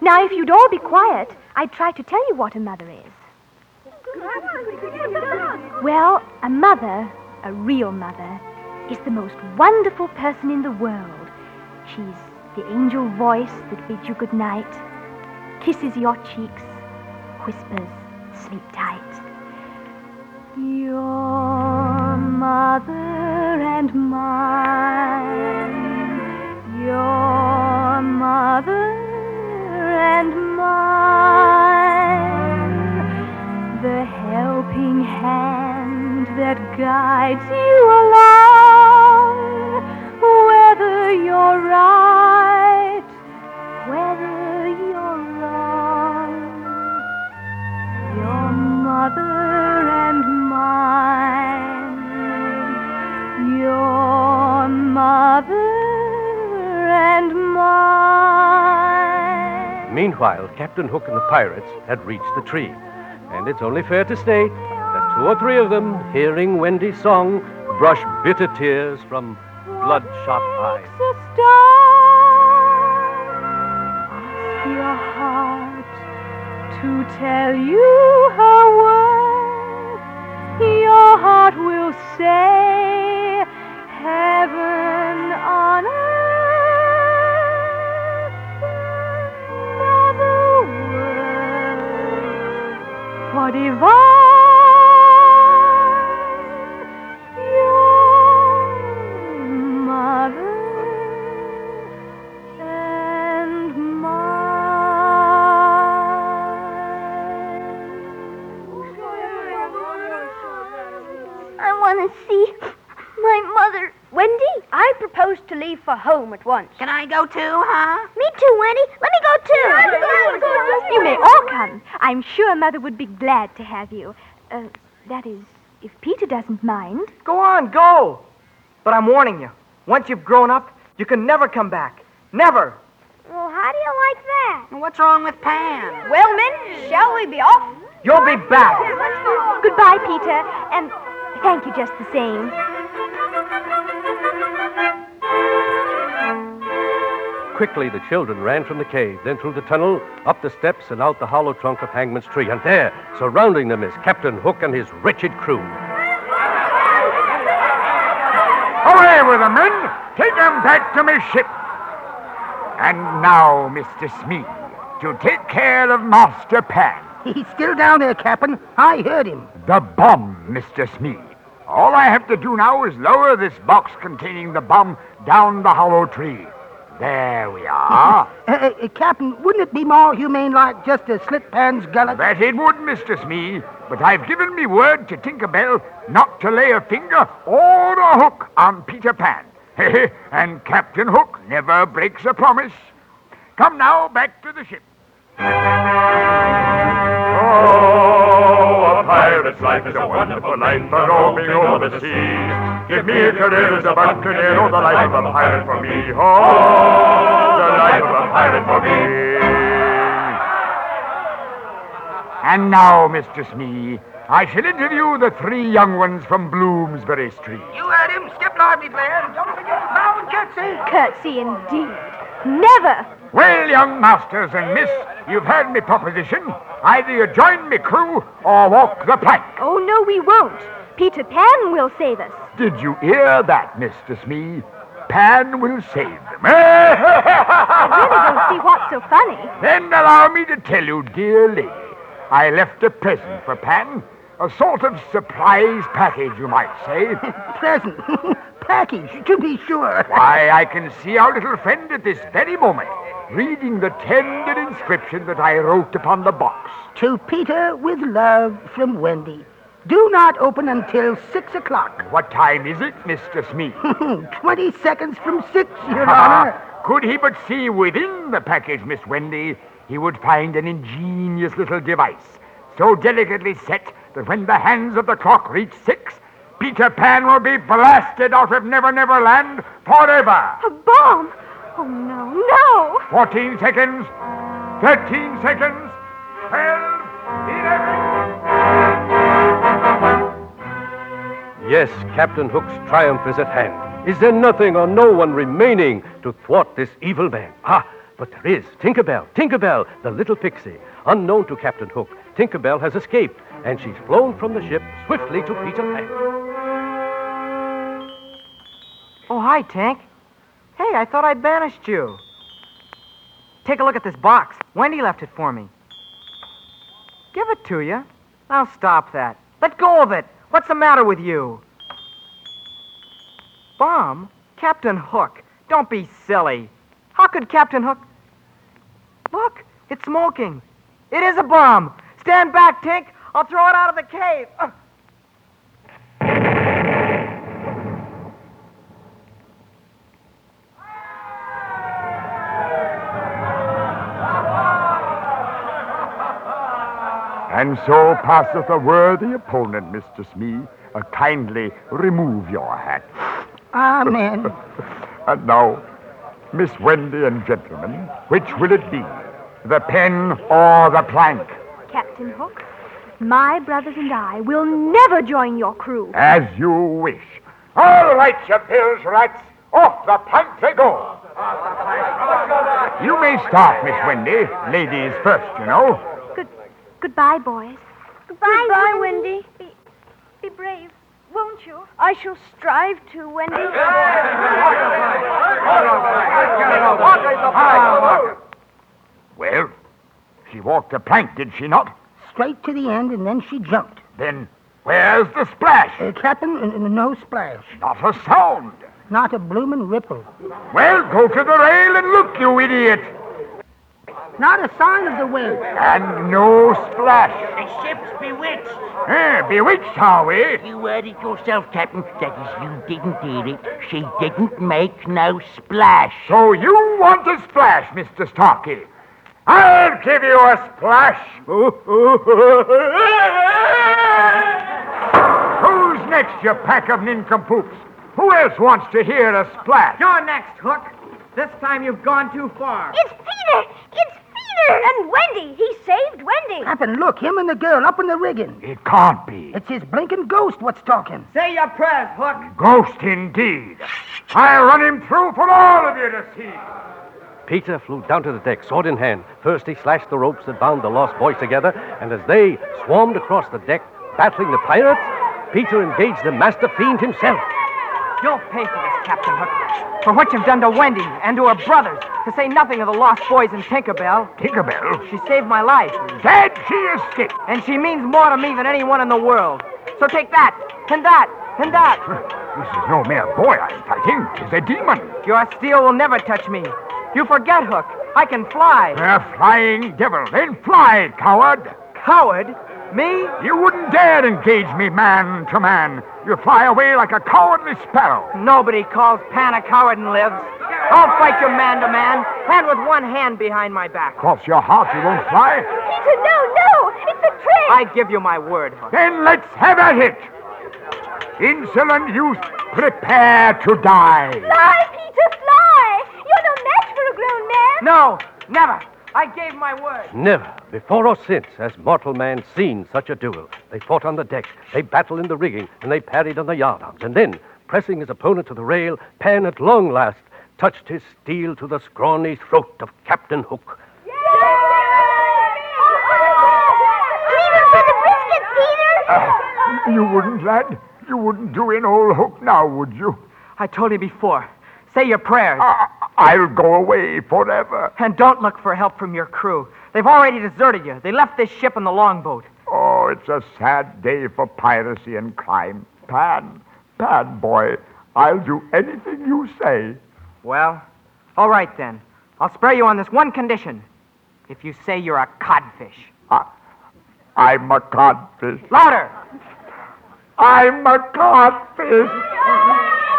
F: Now, if you'd all be quiet, I'd try to tell you what a mother is. Well, a mother, a real mother, is the most wonderful person in the world. She's the angel voice that bids you good night, kisses your cheeks, whispers, sleep tight. Your mother and mine, your mother and mine, hand that guides you along, whether you're right, whether you're wrong. Your mother and mine, your mother and mine.
E: Meanwhile, Captain Hook and the pirates had reached the tree. And it's only fair to state two or three of them, hearing Wendy's song, brush bitter tears from bloodshot eyes.
F: a star. Ask your heart to tell you her worth. Your heart will say, Heaven on earth. Word for divine.
G: I
K: propose to leave for home at once.
N: Can I go too, huh?
G: Me too, Winnie. Let me go too.
F: You may all come. I'm sure Mother would be glad to have you. Uh, that is, if Peter doesn't mind.
J: Go on, go. But I'm warning you. Once you've grown up, you can never come back. Never.
G: Well, how do you like that?
N: What's wrong with Pan?
K: Well, men, shall we be off?
J: You'll be back.
F: Goodbye, Peter, and thank you just the same.
E: Quickly, the children ran from the cave, then through the tunnel, up the steps, and out the hollow trunk of Hangman's Tree. And there, surrounding them, is Captain Hook and his wretched crew.
H: Away with them, men! Take them back to my ship. And now, Mr. Smee, to take care of Master Pan.
M: He's still down there, Captain. I heard him.
H: The bomb, Mr. Smee. All I have to do now is lower this box containing the bomb down the hollow tree. There we are.
M: Uh, uh, Captain, wouldn't it be more humane like just to slit Pan's gullet?
H: that it would, Mr. Smee, but I've given me word to Tinkerbell not to lay a finger or a hook on Peter Pan. and Captain Hook never breaks a promise. Come now, back to the ship.
O: Oh, a pirate's life is a wonderful life, a roaming over the sea. Give me a career as a buccaneer, oh, the life of a pirate for me. Oh, the life of a pirate for me.
H: And now, Mr. Smee, I shall interview the three young ones from Bloomsbury Street.
M: You heard him. Skip lively, Blair. and Don't forget to bow and curtsy.
F: Curtsy indeed. Never.
H: Well, young masters and miss, you've heard me proposition. Either you join me crew or walk the plank.
F: Oh, no, we won't. Peter Pan will save us.
H: Did you hear that, Mr. Smee? Pan will save them.
F: I really don't see what's so funny.
H: Then allow me to tell you, dear lady, I left a present for Pan. A sort of surprise package, you might say.
M: Present. Package, to be sure.
H: Why, I can see our little friend at this very moment reading the tender inscription that I wrote upon the box.
M: To Peter with love from Wendy. Do not open until six o'clock.
H: What time is it, Mr. Smee?
M: Twenty seconds from six, Your Honor.
H: Could he but see within the package, Miss Wendy, he would find an ingenious little device, so delicately set that when the hands of the clock reach six, Peter Pan will be blasted out of Never Never Land forever.
F: A bomb. Oh, no, no.
H: Fourteen seconds, thirteen seconds, twelve, eleven.
E: Yes, Captain Hook's triumph is at hand. Is there nothing or no one remaining to thwart this evil man? Ah, but there is. Tinkerbell, Tinkerbell, the little pixie. Unknown to Captain Hook, Tinkerbell has escaped, and she's flown from the ship swiftly to Peter Pan.
J: Oh, hi, Tank. Hey, I thought I'd banished you. Take a look at this box. Wendy left it for me. Give it to you. Now stop that. Let go of it. What's the matter with you? Bomb? Captain Hook. Don't be silly. How could Captain Hook. Look, it's smoking. It is a bomb. Stand back, Tink. I'll throw it out of the cave. Ugh.
H: And so passeth a worthy opponent, Mr. Smee. Uh, kindly remove your hat.
M: Amen.
H: And now, Miss Wendy and gentlemen, which will it be? The pen or the plank?
F: Captain Hook, my brothers and I will never join your crew.
H: As you wish. All right, you pills rats. Off the plank they go. You may start, Miss Wendy. Ladies first, you know.
F: Good, goodbye, boys.
K: Goodbye,
F: Goodbye,
K: Wendy.
F: Be, be brave, won't you?
K: I shall strive to, Wendy.
H: Well, she walked the plank, did she not?
M: Straight to the end, and then she jumped.
H: Then where's the splash?
M: Uh, Captain, uh, uh, no splash.
H: Not a sound.
M: Not a bloomin' ripple.
H: Well, go to the rail and look, you idiot.
M: Not a sign of the wind.
H: And no splash.
Q: The ship's bewitched.
H: Eh, bewitched, are we?
Q: You heard it yourself, Captain. That is, you didn't hear it. She didn't make no splash.
H: So you want a splash, Mr. Starkey? I'll give you a splash. Who's next, you pack of nincompoops? Who else wants to hear a splash?
J: You're next, Hook. This time you've gone too far.
K: It's Peter! It's Peter! And Wendy! He saved Wendy!
M: Captain, look, him and the girl up in the rigging.
H: It can't be.
M: It's his blinking ghost what's talking.
J: Say your prayers, Hook.
H: Ghost indeed. I'll run him through for all of you to see.
E: Peter flew down to the deck, sword in hand. First, he slashed the ropes that bound the lost boys together, and as they swarmed across the deck, battling the pirates, Peter engaged the master fiend himself.
J: You'll pay for this, Captain Hook. For what you've done to Wendy and to her brothers, to say nothing of the lost boys and Tinkerbell.
H: Tinkerbell?
J: She saved my life.
H: Dad, she escaped.
J: And she means more to me than anyone in the world. So take that, and that, and that.
H: This is no mere boy I'm fighting. It's a demon.
J: Your steel will never touch me. You forget, Hook. I can fly.
H: A flying devil. Then fly, coward.
J: Coward? Me?
H: You wouldn't dare engage me man to man. You fly away like a cowardly sparrow.
J: Nobody calls Pan a coward and lives. I'll fight you man to man, and with one hand behind my back.
H: Cross your heart, you won't fly.
G: Peter, no, no! It's a trick!
J: I give you my word, Hook.
H: Then let's have at it. Insolent youth, prepare to die.
G: Fly, Peter, fly! You're no match for a grown man.
J: No, never. I gave my word.
E: Never, before or since, has mortal man seen such a duel. They fought on the deck, they battled in the rigging, and they parried on the yardarms. And then, pressing his opponent to the rail, Pan at long last touched his steel to the scrawny throat of Captain Hook.
G: Peter for the biscuit, Peter! Ah.
H: You wouldn't, lad? You wouldn't do in old hook now, would you?
J: I told you before. Say your prayers.
H: I- I'll go away forever.
J: And don't look for help from your crew. They've already deserted you. They left this ship in the longboat.
H: Oh, it's a sad day for piracy and crime. Pan, Pan, boy, I'll do anything you say.
J: Well, all right then. I'll spare you on this one condition. If you say you're a codfish.
H: I'm a codfish.
J: Louder!
H: I'm a codfish.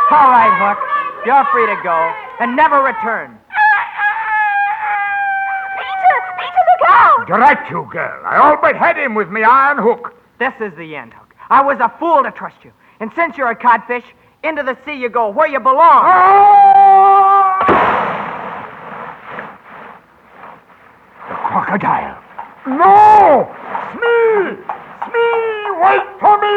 J: All right, Hook. You're free to go and never return.
G: Peter! Peter, look out!
H: Drat you, girl. I all but had him with me iron hook.
J: This is the end, Hook. I was a fool to trust you. And since you're a codfish, into the sea you go, where you belong. Ah!
H: The crocodile. No! Smee! Smee! Wait for me!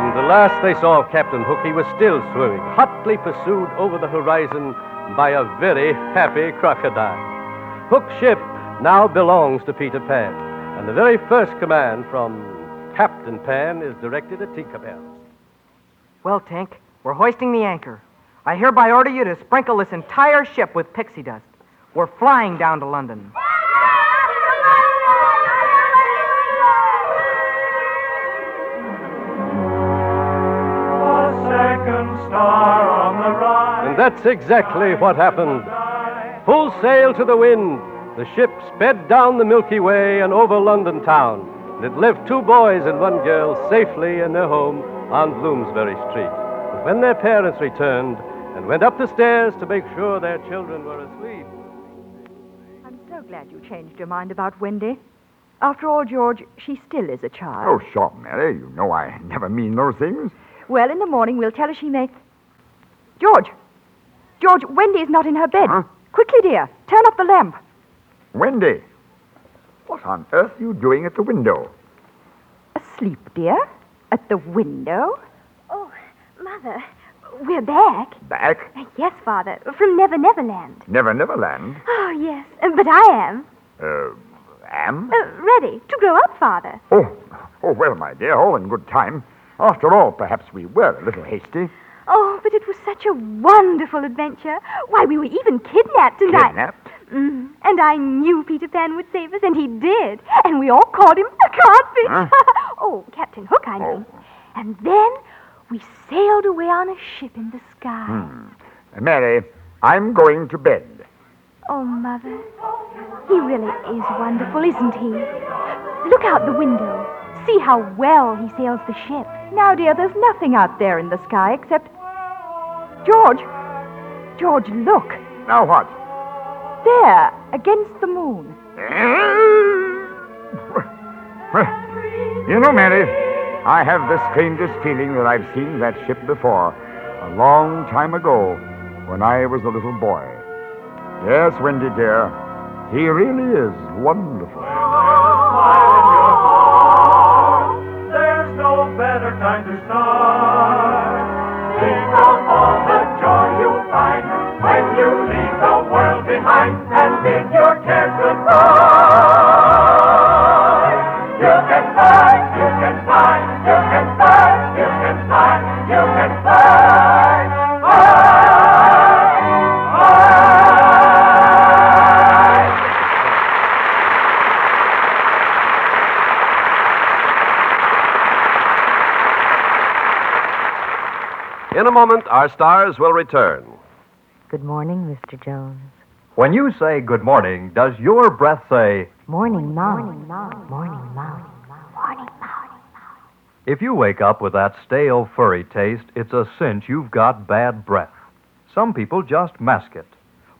E: And the last they saw of Captain Hook, he was still swimming, hotly pursued over the horizon by a very happy crocodile. Hook's ship now belongs to Peter Pan, and the very first command from Captain Pan is directed at Tinkerbell.
J: Well, Tink, we're hoisting the anchor. I hereby order you to sprinkle this entire ship with pixie dust. We're flying down to London.
E: And that's exactly what happened. Full sail to the wind, the ship sped down the Milky Way and over London town. And it left two boys and one girl safely in their home on Bloomsbury Street. But when their parents returned and went up the stairs to make sure their children were asleep,
F: glad you changed your mind about Wendy. After all, George, she still is a child.
H: Oh, sure, Mary. You know I never mean those things.
F: Well, in the morning, we'll tell her she may. George! George, Wendy is not in her bed. Quickly, dear, turn up the lamp.
H: Wendy, what on earth are you doing at the window?
F: Asleep, dear? At the window?
K: Oh, Mother,
F: We're back.
H: Back?
F: Yes, Father, from Never Never Land.
H: Never, never land.
F: Oh, yes, but I am.
H: Uh, am?
F: Uh, ready to grow up, Father.
H: Oh, oh, well, my dear, all in good time. After all, perhaps we were a little hasty.
F: Oh, but it was such a wonderful adventure. Why, we were even kidnapped and
H: Kidnapped?
F: I... Mm, and I knew Peter Pan would save us, and he did. And we all called him a codfish.
H: Huh?
F: oh, Captain Hook, I mean. And then we sailed away on a ship in the sky.
H: Hmm. Mary, I'm going to bed.
F: Oh, Mother, he really is wonderful, isn't he? Look out the window. See how well he sails the ship. Now, dear, there's nothing out there in the sky except. George! George, look.
H: Now what?
F: There, against the moon.
H: You know, Mary, I have the strangest feeling that I've seen that ship before, a long time ago, when I was a little boy. Yes, Wendy, dear, he really is wonderful.
L: There's no better time to start. Think of all the joy you'll find when you leave the world behind and bid your cares goodbye. In
B: a moment, our stars will return.
R: Good morning, Mr. Jones.
S: When you say good morning, does your breath say,
R: Morning, Mom? Morning, Mom. Morning, Mom.
S: If you wake up with that stale, furry taste, it's a cinch you've got bad breath. Some people just mask it.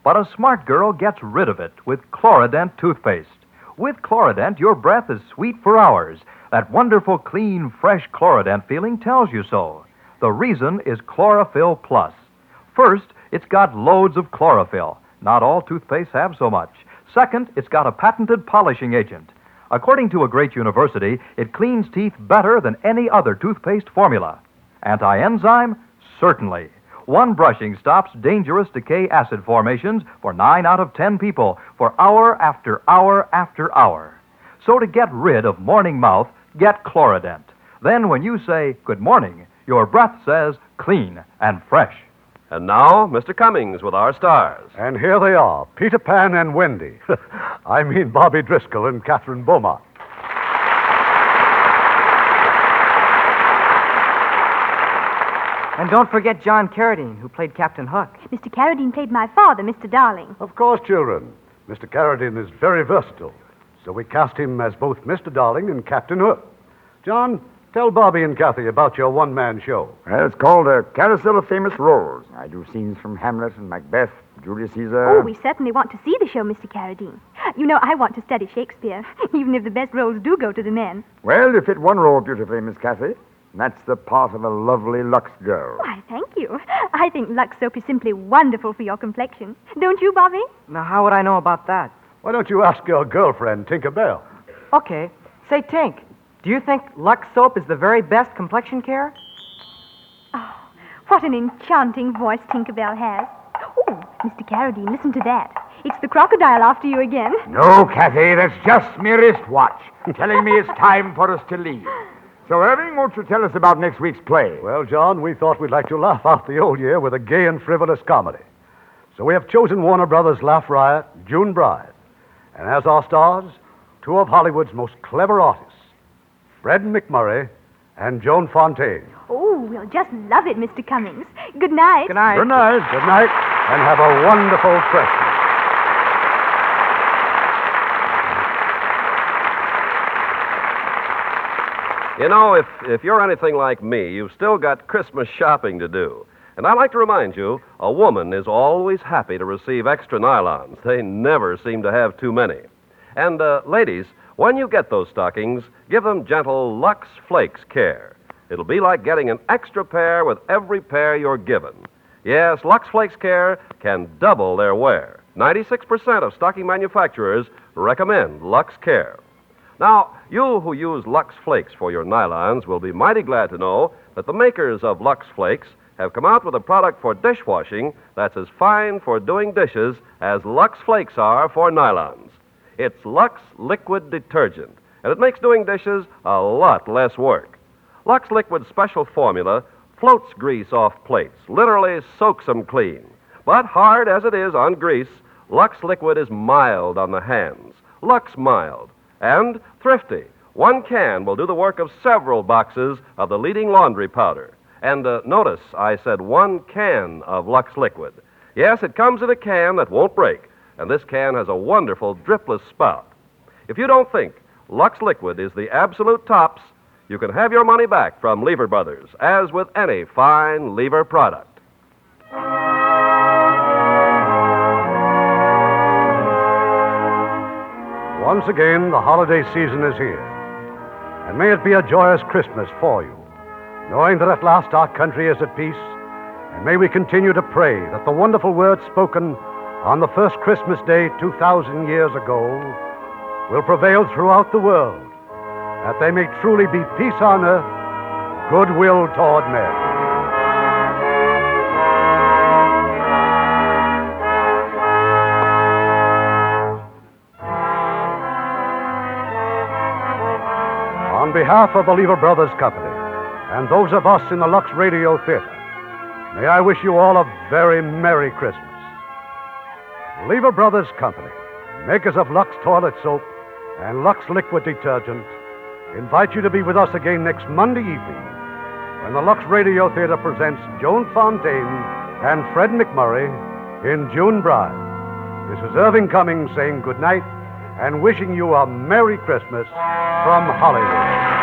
S: But a smart girl gets rid of it with Chlorodent toothpaste. With Chlorodent, your breath is sweet for hours. That wonderful, clean, fresh Chlorodent feeling tells you so. The reason is Chlorophyll Plus. First, it's got loads of chlorophyll. Not all toothpastes have so much. Second, it's got a patented polishing agent. According to a great university, it cleans teeth better than any other toothpaste formula. Anti enzyme? Certainly. One brushing stops dangerous decay acid formations for nine out of ten people for hour after hour after hour. So to get rid of morning mouth, get Chlorodent. Then when you say good morning, your breath says clean and fresh.
B: And now, Mr. Cummings with our stars.
C: And here they are Peter Pan and Wendy. I mean Bobby Driscoll and Kathryn Beaumont.
J: And don't forget John Carradine, who played Captain Hook.
F: Mr. Carradine played my father, Mr. Darling.
C: Of course, children. Mr. Carradine is very versatile, so we cast him as both Mr. Darling and Captain Hook. John, tell Bobby and Kathy about your one man show.
H: Well, it's called a Carousel of Famous Roles. I do scenes from Hamlet and Macbeth, Julius Caesar.
F: Oh, we certainly want to see the show, Mr. Carradine. You know, I want to study Shakespeare, even if the best roles do go to the men.
H: Well, you fit one role beautifully, Miss Kathy. And that's the part of a lovely Lux girl.
F: Why, thank you. I think Lux soap is simply wonderful for your complexion. Don't you, Bobby?
J: Now, how would I know about that?
C: Why don't you ask your girlfriend, Tinker Bell?
J: Okay. Say, Tink, do you think Lux soap is the very best complexion care?
F: Oh, what an enchanting voice Tinkerbell has. Oh, Mr. Carradine, listen to that. It's the crocodile after you again.
H: No, Kathy, that's just my wristwatch telling me it's time for us to leave. So, Irving, won't you tell us about next week's play?
C: Well, John, we thought we'd like to laugh out the old year with a gay and frivolous comedy. So we have chosen Warner Brothers' Laugh Riot, June Bride. And as our stars, two of Hollywood's most clever artists, Fred MacMurray and Joan Fontaine.
F: Oh, we'll just love it, Mr. Cummings. Good night.
J: Good night.
C: Good night. Good night. And have a wonderful Christmas.
B: You know, if, if you're anything like me, you've still got Christmas shopping to do. And I'd like to remind you a woman is always happy to receive extra nylons. They never seem to have too many. And, uh, ladies, when you get those stockings, give them gentle Lux Flakes care. It'll be like getting an extra pair with every pair you're given. Yes, Lux Flakes Care can double their wear. 96% of stocking manufacturers recommend Lux Care. Now, you who use Lux Flakes for your nylons will be mighty glad to know that the makers of Lux Flakes have come out with a product for dishwashing that's as fine for doing dishes as Lux Flakes are for nylons. It's Lux Liquid Detergent, and it makes doing dishes a lot less work. Lux Liquid's special formula floats grease off plates, literally soaks them clean. But hard as it is on grease, Lux Liquid is mild on the hands. Lux Mild. And thrifty. One can will do the work of several boxes of the leading laundry powder. And uh, notice I said one can of Lux Liquid. Yes, it comes in a can that won't break, and this can has a wonderful dripless spout. If you don't think Lux Liquid is the absolute tops, you can have your money back from Lever Brothers, as with any fine Lever product.
C: Once again, the holiday season is here. And may it be a joyous Christmas for you, knowing that at last our country is at peace. And may we continue to pray that the wonderful words spoken on the first Christmas day 2,000 years ago will prevail throughout the world, that they may truly be peace on earth, goodwill toward men. On behalf of the Lever Brothers Company and those of us in the Lux Radio Theater, may I wish you all a very Merry Christmas. Lever Brothers Company, makers of Lux Toilet Soap and Lux Liquid Detergent, invite you to be with us again next Monday evening when the Lux Radio Theater presents Joan Fontaine and Fred MacMurray in June Bride. This is Irving Cummings saying good night and wishing you a Merry Christmas from Hollywood.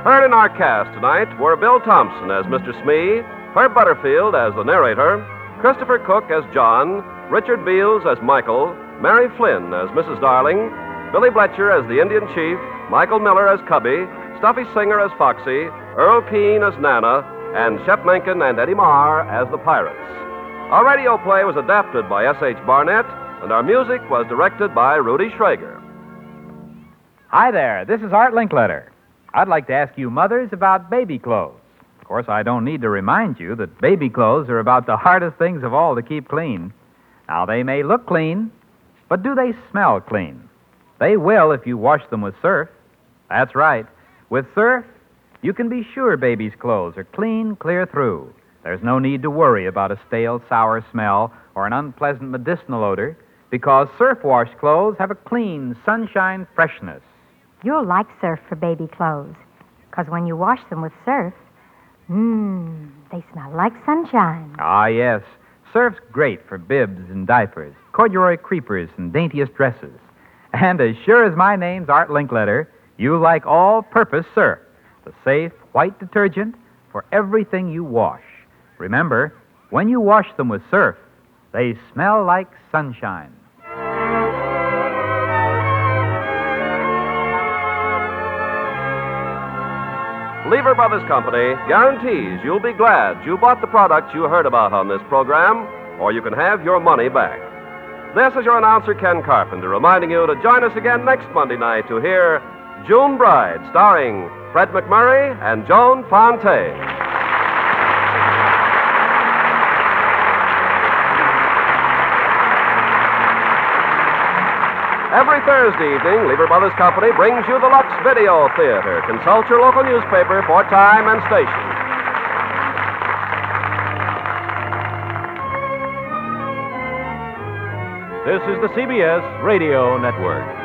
B: Heard in our cast tonight were Bill Thompson as Mr. Smee, Herb Butterfield as the narrator, Christopher Cook as John, Richard Beals as Michael, Mary Flynn as Mrs. Darling, Billy Bletcher as the Indian Chief, Michael Miller as Cubby, Stuffy Singer as Foxy, Earl Keen as Nana, and Shep Menken and Eddie Marr as the Pirates. Our radio play was adapted by S.H. Barnett, and our music was directed by Rudy Schrager.
T: Hi there, this is Art Linkletter. I'd like to ask you mothers about baby clothes. Of course, I don't need to remind you that baby clothes are about the hardest things of all to keep clean. Now, they may look clean, but do they smell clean? They will if you wash them with surf. That's right. With surf, you can be sure baby's clothes are clean clear through. There's no need to worry about a stale, sour smell or an unpleasant medicinal odor because surf washed clothes have a clean, sunshine freshness.
R: You'll like surf for baby clothes. Because when you wash them with surf, mmm, they smell like sunshine.
T: Ah, yes. Surf's great for bibs and diapers, corduroy creepers, and daintiest dresses. And as sure as my name's Art Linkletter, you like all purpose surf, the safe white detergent for everything you wash. Remember, when you wash them with surf, they smell like sunshine.
B: Lever Brothers Company guarantees you'll be glad you bought the products you heard about on this program, or you can have your money back. This is your announcer, Ken Carpenter, reminding you to join us again next Monday night to hear June Bride, starring Fred MacMurray and Joan Fontaine. Every Thursday evening, Lever Brothers Company brings you the Lux Video Theater. Consult your local newspaper for time and station.
E: This is the CBS Radio Network.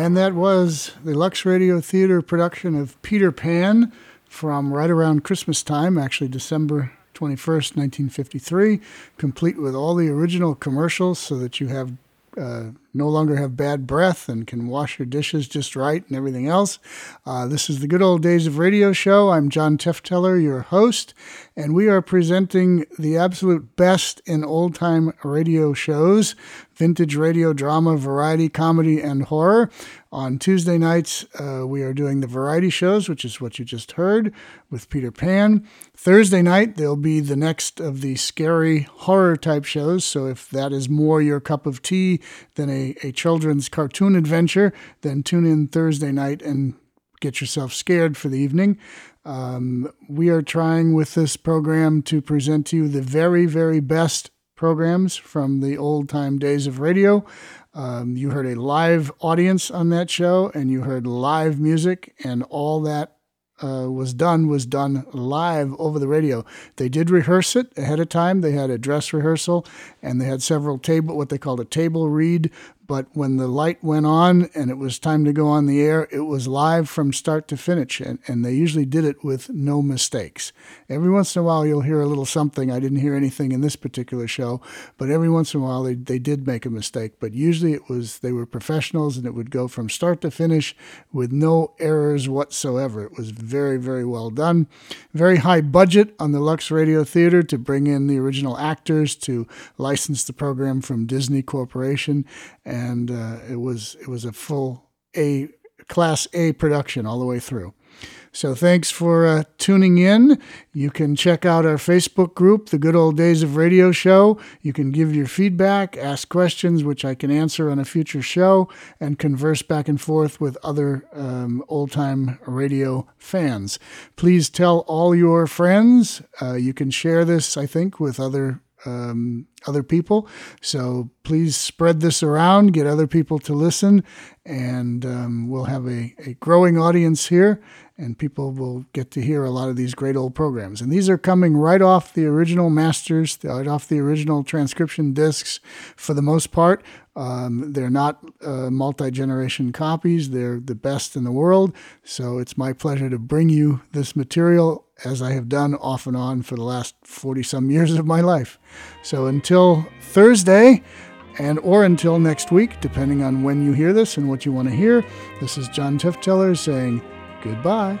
A: And that was the Lux Radio Theater production of Peter Pan from right around Christmas time, actually December 21st, 1953, complete with all the original commercials so that you have uh, no longer have bad breath and can wash your dishes just right and everything else. Uh, this is the Good Old Days of Radio show. I'm John Tefteller, your host, and we are presenting the absolute best in old time radio shows vintage radio, drama, variety, comedy, and horror. On Tuesday nights, uh, we are doing the variety shows, which is what you just heard with Peter Pan. Thursday night, there'll be the next of the scary horror type shows. So if that is more your cup of tea than a, a children's cartoon adventure, then tune in Thursday night and get yourself scared for the evening. Um, we are trying with this program to present to you the very, very best programs from the old time days of radio. Um, you heard a live audience on that show, and you heard live music, and all that uh, was done was done live over the radio. They did rehearse it ahead of time. They had a dress rehearsal, and they had several table, what they called a table read. But when the light went on and it was time to go on the air, it was live from start to finish, and, and they usually did it with no mistakes. Every once in a while, you'll hear a little something. I didn't hear anything in this particular show, but every once in a while, they, they did make a mistake. But usually, it was they were professionals, and it would go from start to finish with no errors whatsoever. It was very, very well done. Very high budget on the Lux Radio Theater to bring in the original actors to license the program from Disney Corporation and uh, it was it was a full A class A production all the way through. So thanks for uh, tuning in. You can check out our Facebook group, The Good Old Days of Radio Show. You can give your feedback, ask questions, which I can answer on a future show, and converse back and forth with other um, old time radio fans. Please tell all your friends. Uh, you can share this, I think, with other um, other people. So please spread this around, get other people to listen, and um, we'll have a, a growing audience here, and people will get to hear a lot of these great old programs. And these are coming right off the original masters, right off the original transcription discs for the most part. Um, they're not uh, multi generation copies, they're the best in the world. So it's my pleasure to bring you this material as I have done off and on for the last 40 some years of my life. So until Thursday, and or until next week, depending on when you hear this and what you want to hear, this is John Tefteller saying goodbye.